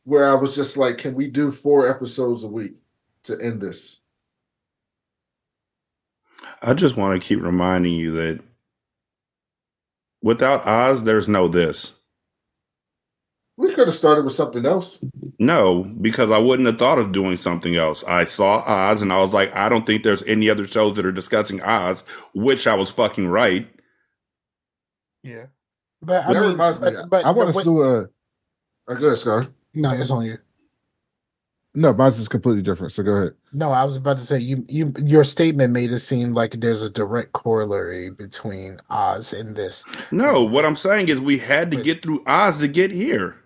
where I was just like, can we do four episodes a week to end this? I just want to keep reminding you that without Oz, there's no this. We could have started with something else. No, because I wouldn't have thought of doing something else. I saw Oz and I was like, I don't think there's any other shows that are discussing Oz, which I was fucking right. Yeah. But I mean, reminds me. but, but, I want to do a oh, a good Scar. No, it's on you. No, mine's is completely different. So go ahead. No, I was about to say you you your statement made it seem like there's a direct corollary between Oz and this. No, what I'm saying is we had to Wait. get through Oz to get here.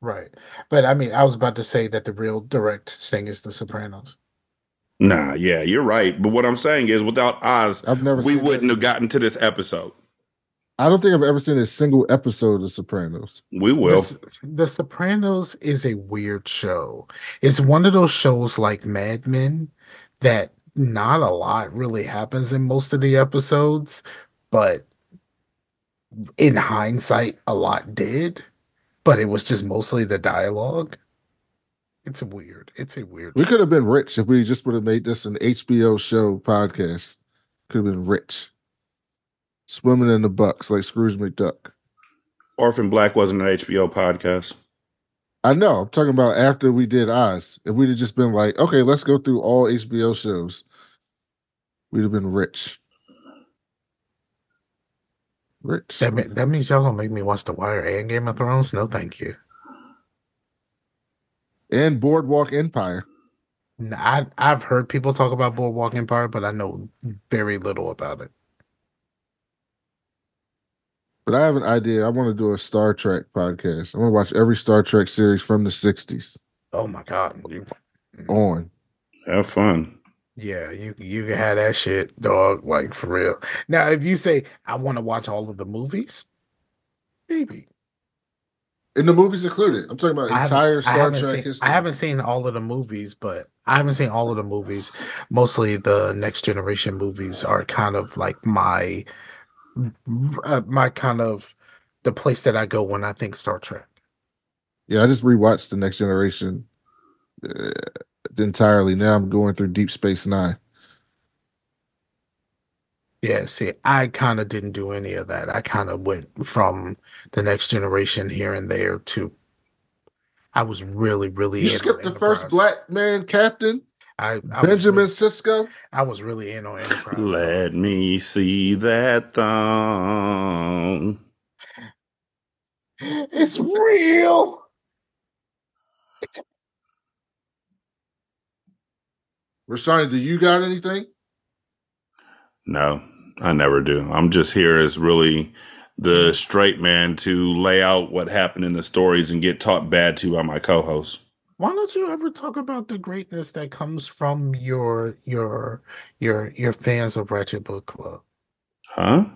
Right. But I mean, I was about to say that the real direct thing is The Sopranos. Nah, yeah, you're right. But what I'm saying is without Oz, I've never. we wouldn't that. have gotten to this episode. I don't think I've ever seen a single episode of The Sopranos. We will. S- the Sopranos is a weird show. It's one of those shows like Mad Men that not a lot really happens in most of the episodes, but in hindsight, a lot did. But it was just mostly the dialogue. It's weird. It's a weird. We show. could have been rich if we just would have made this an HBO show podcast. Could have been rich. Swimming in the bucks like Scrooge McDuck. Orphan Black wasn't an HBO podcast. I know. I'm talking about after we did Oz. If we'd have just been like, okay, let's go through all HBO shows, we'd have been rich. Rich. That, mean, that means y'all gonna make me watch The Wire and Game of Thrones? No, thank you. And Boardwalk Empire. I, I've heard people talk about Boardwalk Empire, but I know very little about it. But I have an idea. I want to do a Star Trek podcast. I want to watch every Star Trek series from the 60s Oh my god! You- mm. on. Have fun. Yeah, you you can have that shit, dog. Like for real. Now, if you say I want to watch all of the movies, maybe And the movies included. I'm talking about I entire Star haven't Trek seen, history. I haven't seen all of the movies, but I haven't seen all of the movies. Mostly the next generation movies are kind of like my uh, my kind of the place that I go when I think Star Trek. Yeah, I just rewatched the Next Generation uh, entirely. Now I'm going through Deep Space Nine. Yeah, see, I kind of didn't do any of that. I kind of went from the next generation here and there to. I was really, really. You skipped the first black man captain. I, I Benjamin really, Sisko. I was really in on Enterprise. Let me see that thong. It's real. Rashani, do you got anything? No, I never do. I'm just here as really the mm. straight man to lay out what happened in the stories and get talked bad to by my co-host. Why don't you ever talk about the greatness that comes from your your your your fans of Ratchet Book Club? Huh?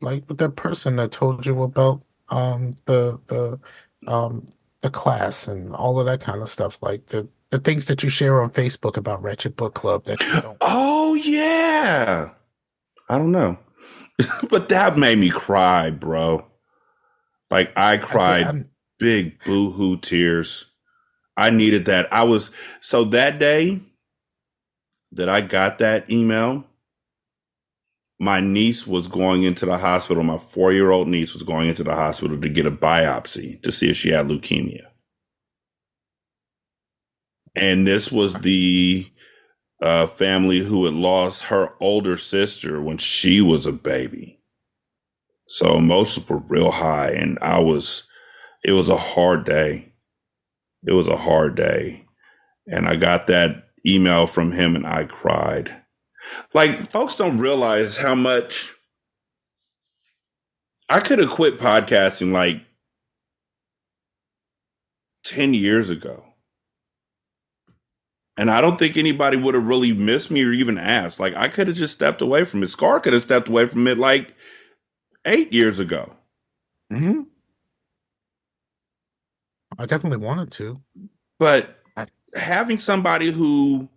Like with that person that told you about um the the um the class and all of that kind of stuff, like the the things that you share on Facebook about Ratchet Book Club that you don't. Oh yeah. I don't know. but that made me cry, bro. Like I cried I'm- big boo-hoo tears. I needed that. I was so that day that I got that email, my niece was going into the hospital. My four-year-old niece was going into the hospital to get a biopsy to see if she had leukemia. And this was the uh, family who had lost her older sister when she was a baby. So emotions were real high, and I was. It was a hard day. It was a hard day, and I got that email from him, and I cried. Like folks don't realize how much I could have quit podcasting like ten years ago. And I don't think anybody would have really missed me or even asked. Like I could have just stepped away from it. Scar could have stepped away from it like eight years ago. Mhm. I definitely wanted to. But having somebody who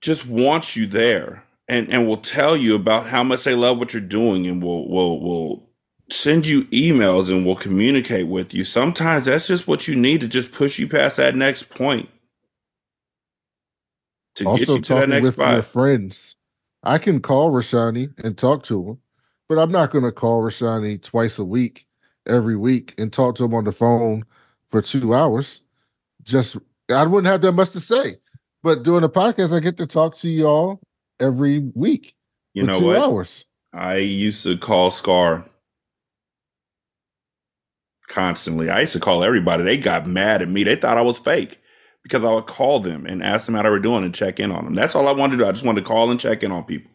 just wants you there and, and will tell you about how much they love what you're doing and will will will send you emails and will communicate with you. Sometimes that's just what you need to just push you past that next point. To get also you to that next with your friends. I can call Rashani and talk to him, but I'm not going to call Rashani twice a week, every week, and talk to him on the phone for two hours. Just I wouldn't have that much to say. But doing a podcast, I get to talk to y'all every week You know two what? hours. I used to call Scar constantly. I used to call everybody. They got mad at me. They thought I was fake because I would call them and ask them how they were doing and check in on them. That's all I wanted to do. I just wanted to call and check in on people.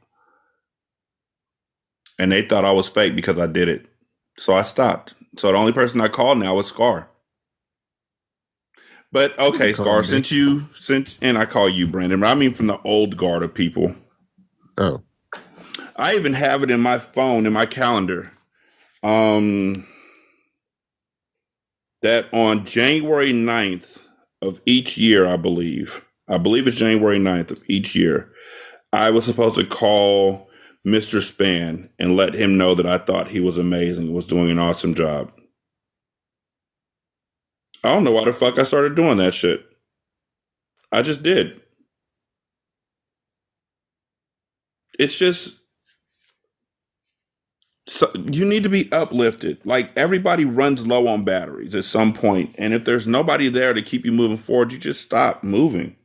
And they thought I was fake because I did it. So I stopped. So the only person I call now is Scar. But okay, Scar, since you since and I call you Brandon, but I mean from the old guard of people. Oh, I even have it in my phone in my calendar. Um that on January 9th of each year, I believe. I believe it's January 9th of each year. I was supposed to call Mr. Span and let him know that I thought he was amazing, was doing an awesome job. I don't know why the fuck I started doing that shit. I just did. It's just so you need to be uplifted. Like everybody runs low on batteries at some point, and if there's nobody there to keep you moving forward, you just stop moving.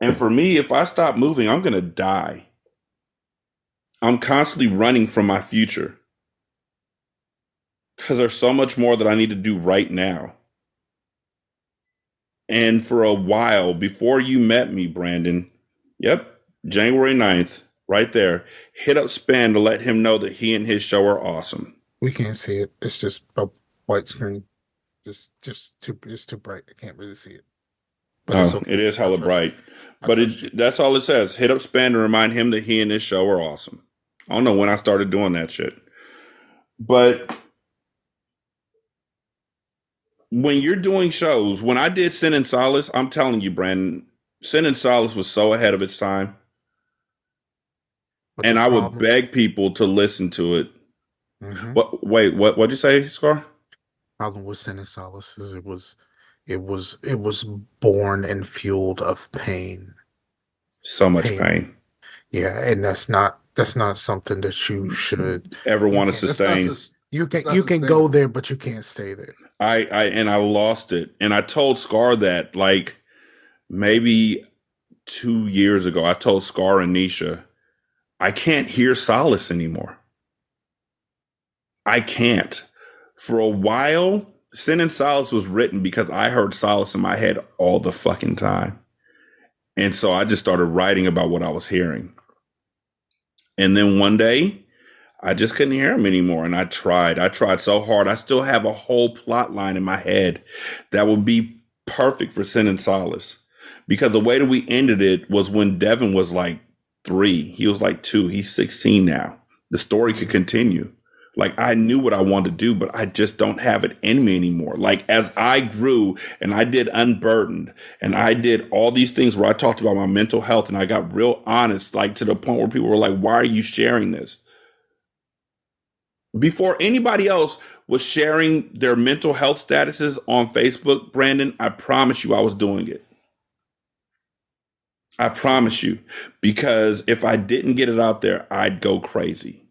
And for me, if I stop moving, I'm gonna die. I'm constantly running from my future because there's so much more that I need to do right now. And for a while before you met me, Brandon, yep, January 9th, right there, hit up Span to let him know that he and his show are awesome. We can't see it. It's just a white screen. Just just too it's too bright. I can't really see it. it's Oh, okay. it is hella bright. But it, that's all it says. Hit up Span to remind him that he and his show are awesome. I don't know when I started doing that shit. But when you're doing shows, when I did Sin and Solace, I'm telling you, Brandon, Sin and Solace was so ahead of its time. But and I would beg people to listen to it. Mhm. What wait, what what'd you say, Scar? problem with Sin and Solace is it was it was it was born and fueled of pain. So much Pain. pain. Yeah, and that's not that's not something that you mm-hmm. should Ever want to can't- That's not sustain. sus- you can you can go there but you can't stay there. I, I and I lost it. And I told Scar that like maybe two years ago, I told Scar and Nisha, I can't hear Solace anymore. I can't. For a while, Sin and Solace was written because I heard Solace in my head all the fucking time. And so I just started writing about what I was hearing. And then one day, I just couldn't hear him anymore. And I tried. I tried so hard. I still have a whole plot line in my head that would be perfect for Sin and Solace. Because the way that we ended it was when Devin was like three. He was like two. He's 16 now. The story could continue. Like I knew what I wanted to do, but I just don't have it in me anymore. Like as I grew and I did unburdened and I did all these things where I talked about my mental health and I got real honest, like to the point where people were like, why are you sharing this? Before anybody else was sharing their mental health statuses on Facebook, Brandon, I promise you I was doing it. I promise you. Because if I didn't get it out there, I'd go crazy.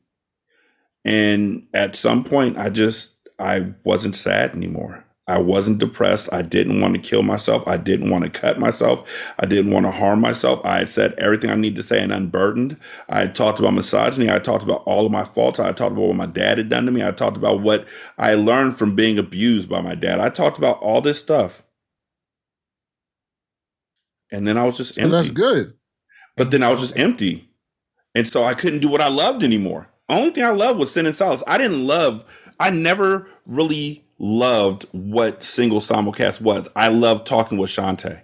And at some point, I just, I wasn't sad anymore. I wasn't depressed. I didn't want to kill myself. I didn't want to cut myself. I didn't want to harm myself. I had said everything I needed to say and unburdened. I had talked about misogyny. I talked about all of my faults. I talked about what my dad had done to me. I talked about what I learned from being abused by my dad. I talked about all this stuff. And then I was just empty. that's good. But then I was just empty. And so I couldn't do what I loved anymore. The only thing I loved was Sin and Solace. I didn't love, I never really loved what single simulcast was. I loved talking with Shantae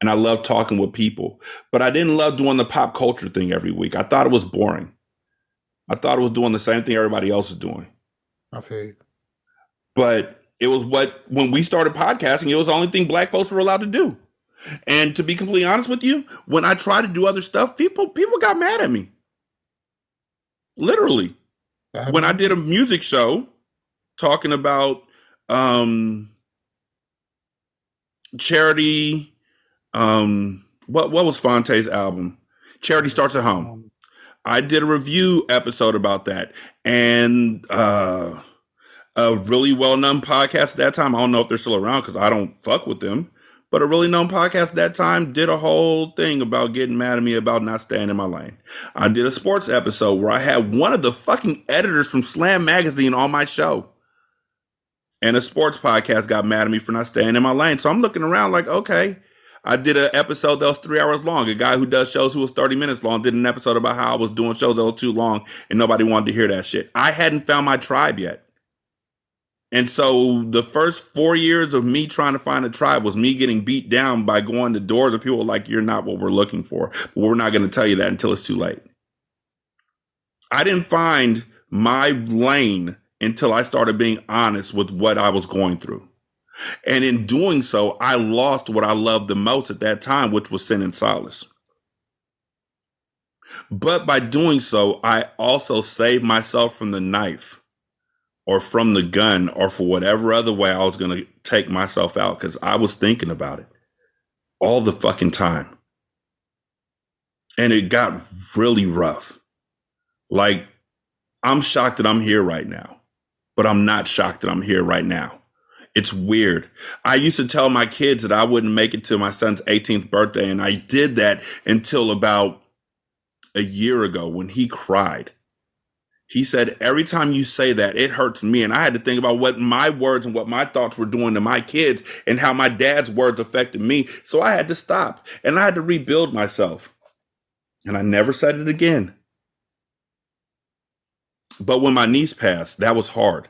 and I loved talking with people, but I didn't love doing the pop culture thing every week. I thought it was boring. I thought it was doing the same thing everybody else is doing. I feel But it was what, when we started podcasting, it was the only thing black folks were allowed to do. And to be completely honest with you, when I tried to do other stuff, people people got mad at me. Literally. When I did a music show talking about um charity um what what was Phonte's album? Charity Starts at Home. I did a review episode about that and uh a really well-known podcast at that time. I don't know if they're still around because I don't fuck with them. But a really known podcast at that time did a whole thing about getting mad at me about not staying in my lane. I did a sports episode where I had one of the fucking editors from Slam Magazine on my show. And a sports podcast got mad at me for not staying in my lane. So I'm looking around like, okay. I did an episode that was three hours long. A guy who does shows who was 30 minutes long did an episode about how I was doing shows that was too long and nobody wanted to hear that shit. I hadn't found my tribe yet. And so the first four years of me trying to find a tribe was me getting beat down by going to doors of people like, you're not what we're looking for. But we're not going to tell you that until it's too late. I didn't find my lane until I started being honest with what I was going through. And in doing so, I lost what I loved the most at that time, which was sin and solace. But by doing so, I also saved myself from the knife or from the gun or for whatever other way I was going to take myself out because I was thinking about it all the fucking time. And it got really rough. Like, I'm shocked that I'm here right now, but I'm not shocked that I'm here right now. It's weird. I used to tell my kids that I wouldn't make it to my son's 18th birthday, and I did that until about a year ago when he cried he said, Every time you say that, it hurts me. And I had to think about what my words and what my thoughts were doing to my kids and how my dad's words affected me. So I had to stop and I had to rebuild myself. And I never said it again. But when my niece passed, that was hard.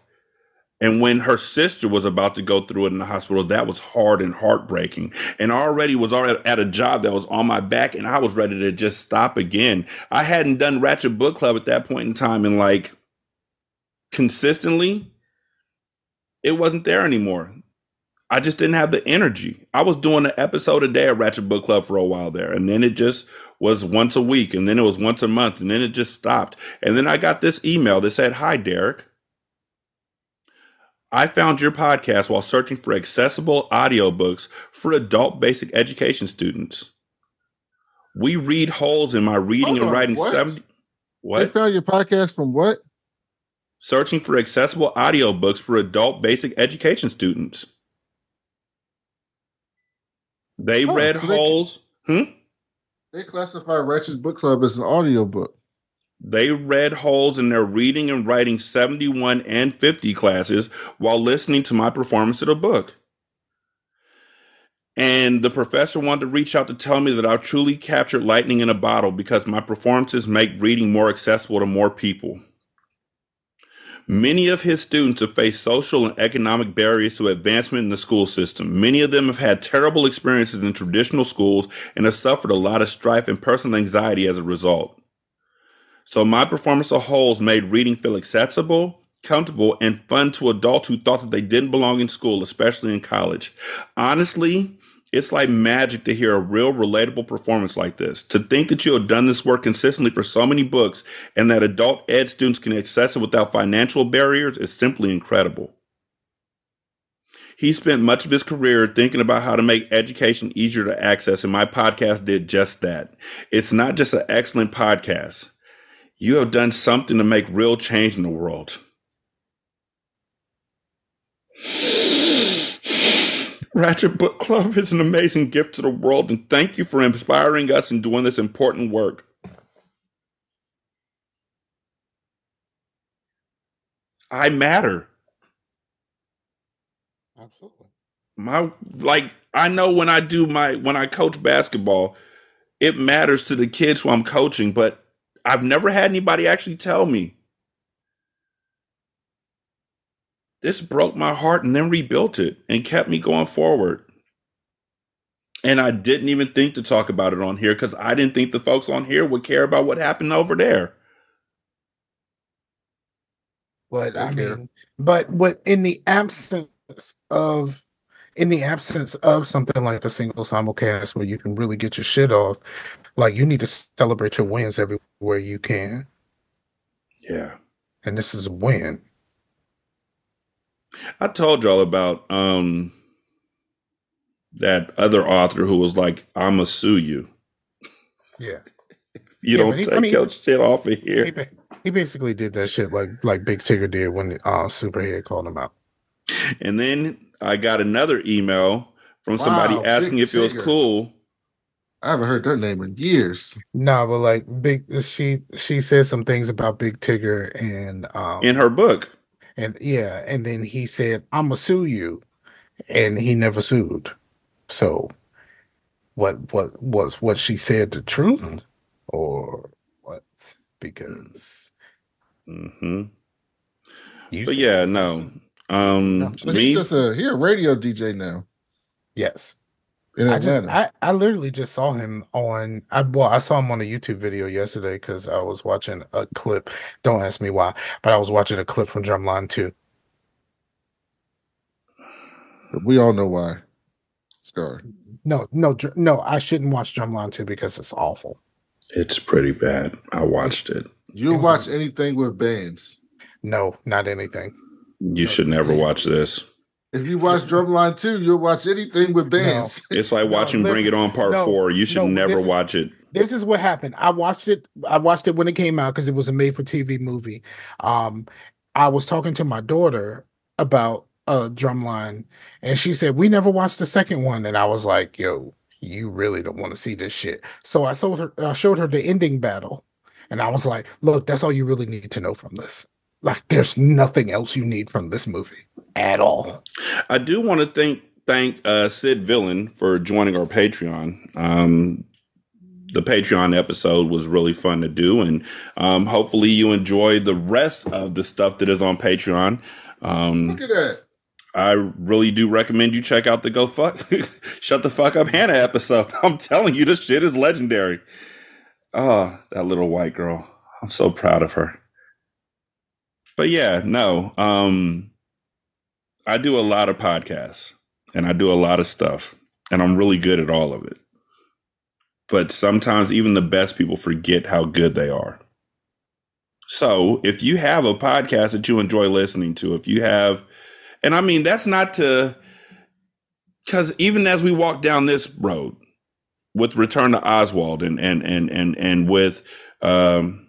And when her sister was about to go through it in the hospital, that was hard and heartbreaking. And already was already at a job that was on my back and I was ready to just stop again. I hadn't done Ratchet Book Club at that point in time and like consistently, it wasn't there anymore. I just didn't have the energy. I was doing an episode a day of Ratchet Book Club for a while there, and then it just was once a week, and then it was once a month, and then it just stopped. And then I got this email that said, Hi, Derek. I found your podcast while searching for accessible audiobooks for adult basic education students. We read holes in my reading Hold and on, writing what? 70 They found your podcast from what? Searching for accessible audiobooks for adult basic education students. They Oh, read so they- Holes. Hmm? They classify Ratchet's Book Club as an audiobook. They read holes in their reading and writing 71 and 50 classes while listening to my performance of the book. And the professor wanted to reach out to tell me that I've truly captured lightning in a bottle because my performances make reading more accessible to more people. Many of his students have faced social and economic barriers to advancement in the school system. Many of them have had terrible experiences in traditional schools and have suffered a lot of strife and personal anxiety as a result. So my performance of Holes made reading feel accessible, comfortable, and fun to adults who thought that they didn't belong in school, especially in college. Honestly, it's like magic to hear a real relatable performance like this. To think that you have done this work consistently for so many books and that adult ed students can access it without financial barriers is simply incredible. He spent much of his career thinking about how to make education easier to access, and my podcast did just that. It's not just an excellent podcast. You have done something to make real change in the world. Ratchet Book Club is an amazing gift to the world, and thank you for inspiring us and doing this important work. I matter. Absolutely. My like I know when I do my when I coach basketball, it matters to the kids who I'm coaching, but I've never had anybody actually tell me. This broke my heart and then rebuilt it and kept me going forward. And I didn't even think to talk about it on here because I didn't think the folks on here would care about what happened over there. But I mean, but what in the absence of in the absence of something like a single simulcast where you can really get your shit off, like you need to celebrate your wins everywhere you can. Yeah. And this is a win. I told y'all about um that other author who was like, I'ma sue you. Yeah. If you Yeah, don't he- take I mean- your shit off of here. he basically did that shit like like Big Tigger did when uh Superhead called him out. And then I got another email from somebody asking Big if it was cool. I haven't heard that name in years. No, but like big she she said some things about Big Tigger and um in her book. and yeah, and then he said, I'ma sue you. And he never sued. So what what was what she said the truth or what? Because hmm you But yeah, it was no. sued. Um, So me, he's just a he a radio DJ now Yes. In I just I, I literally just saw him on I well I saw him on a YouTube video yesterday because I was watching a clip. Don't ask me why, but I was watching a clip from Drumline 2. we all know why. Scar. No, no, Dr- no, I shouldn't watch Drumline 2 because it's awful. it's pretty bad. I watched it. You'll It watch a- anything with bands. No, not anything. You should never watch this. If you watch Drumline 2, you'll watch anything with bands. It's like watching li- Bring It On Part no, Four. You should no, never is- watch it. This is what happened. I watched it. I watched it when it came out because it was a made for TV movie. Um, I was talking to my daughter about uh Drumline, and she said we never watched the second one, and I was like, "Yo, you really don't want to see this shit." So I showed her. I showed her the ending battle, and I was like, "Look, that's all you really need to know from this. Like, there's nothing else you need from this movie at all." I do want to thank thank uh, Sid Villain for joining our Patreon. Um, the Patreon episode was really fun to do, and um, hopefully you enjoy the rest of the stuff that is on Patreon. Um, Look at that. I really do recommend you check out the Go Fuck Shut the Fuck Up Hannah episode. I'm telling you, this shit is legendary. Oh, that little white girl. I'm so proud of her. But yeah, no. Um I do a lot of podcasts and I do a lot of stuff and I'm really good at all of it. But sometimes even the best people forget how good they are. So, if you have a podcast that you enjoy listening to, if you have and I mean, that's not to, because even as we walk down this road with Return to Oswald and and and and and with um,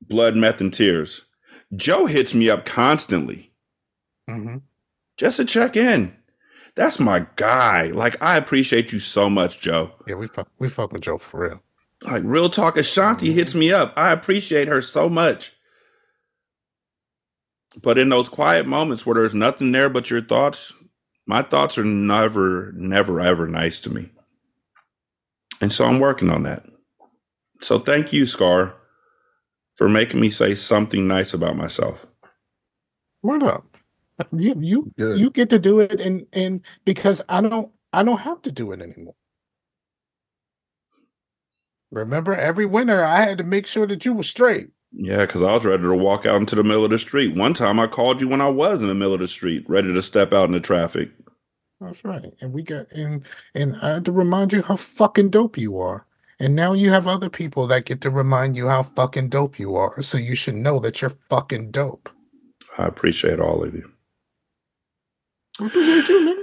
Blood, Meth, and Tears, Joe hits me up constantly Mhm. just to check in, That's my guy. Like I appreciate you so much, Joe. Yeah, we fuck we fuck with Joe for real. Like real talk, Ashanti hits me up. I appreciate her so much. But in those quiet moments where there's nothing there but your thoughts, my thoughts are never, never, ever nice to me. And so I'm working on that. So thank you, Scar, for making me say something nice about myself. Word up. You you Good. you get to do it and and because I don't I don't have to do it anymore. Remember every winter I had to make sure that you were straight. Yeah, because I was ready to walk out into the middle of the street. One time I called you when I was in the middle of the street, ready to step out in the traffic. That's right. And we got and and I had to remind you how fucking dope you are. And now you have other people that get to remind you how fucking dope you are. So you should know that you're fucking dope. I appreciate all of you. I appreciate you, nigga.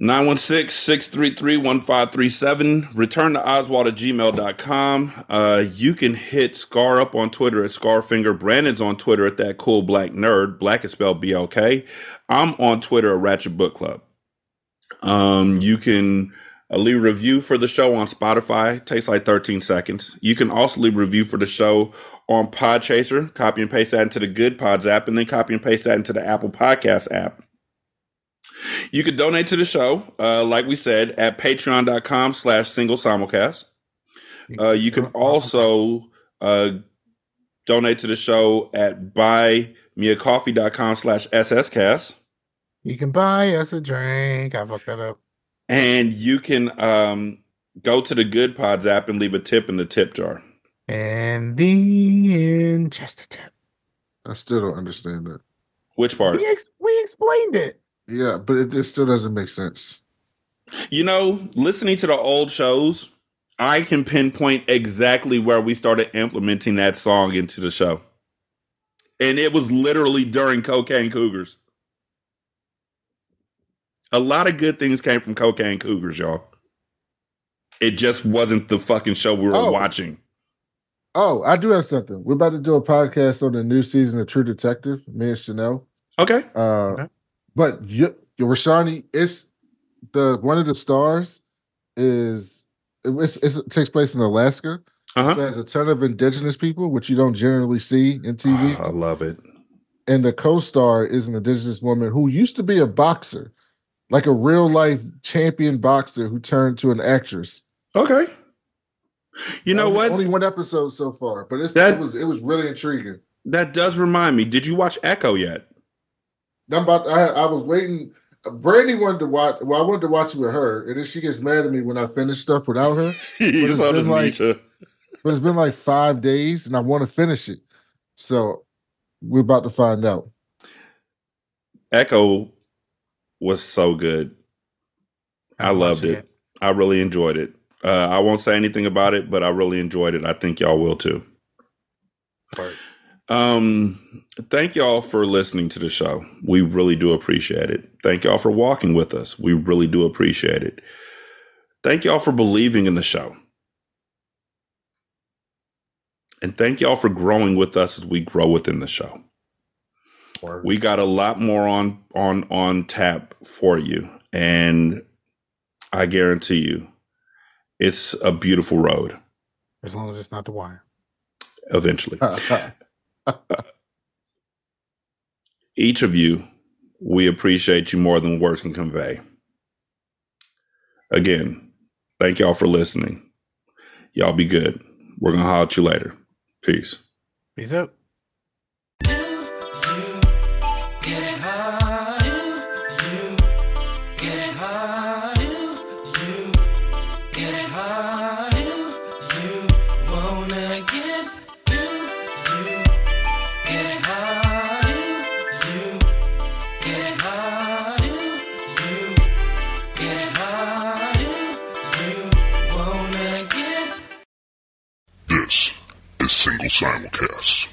916-633-1537. Return to Oswald at gmail.com. Uh, you can hit Scar up on Twitter at Scarfinger. Brandon's on Twitter at that cool black nerd. Black is spelled B-L-K. I'm on Twitter at Ratchet Book Club. Um, you can uh, leave a review for the show on Spotify. takes like 13 seconds. You can also leave a review for the show on Podchaser. Copy and paste that into the Good Pods app, and then copy and paste that into the Apple Podcast app. You can donate to the show, uh, like we said, at patreon.com slash single simulcast. Uh, you can also uh, donate to the show at buymeacoffee.com slash sscast. You can buy us a drink. I fucked that up. And you can um, go to the Good Pods app and leave a tip in the tip jar. And then just a tip. I still don't understand that. Which part? We, ex- we explained it. Yeah, but it, it still doesn't make sense. You know, listening to the old shows, I can pinpoint exactly where we started implementing that song into the show. And it was literally during Cocaine Cougars. A lot of good things came from Cocaine Cougars, y'all. It just wasn't the fucking show we were Oh. watching. Oh, I do have something. We're about to do a podcast on the new season of True Detective, me and Chanel. Okay. Uh, Okay. But you, Rashani, it's the one of the stars is it's, it's, it takes place in Alaska. Uh So it has a ton of indigenous people, which you don't generally see in TV. I love it. and the co-star is an indigenous woman who used to be a boxer, like a real life champion boxer who turned to an actress. Okay. You know Only- what? Only one episode so far, but it's, That- it was it was really intriguing. that does remind me. Did you watch Echo yet? I'm about. I, I was waiting. Brandy wanted to watch. Well, I wanted to watch it with her, and then she gets mad at me when I finish stuff without her. it's so does been like- But it's been like five days, and I want to finish it. So we're about to find out. Echo was so good. I loved it. I really enjoyed it. Uh, I won't say anything about it, but I really enjoyed it. I think y'all will too. Word. Um, thank y'all for listening to the show. We really do appreciate it. Thank y'all for walking with us. We really do appreciate it. Thank y'all for believing in the show. And thank y'all for growing with us as we grow within the show. Word. We got a lot more on on on tap for you and I guarantee you it's a beautiful road as long as it's not the wire. eventually. Each of you, we appreciate you more than words can convey. Again, thank y'all for listening. Y'all be good. We're going to holler at you later. Peace. Peace out. Simulcast.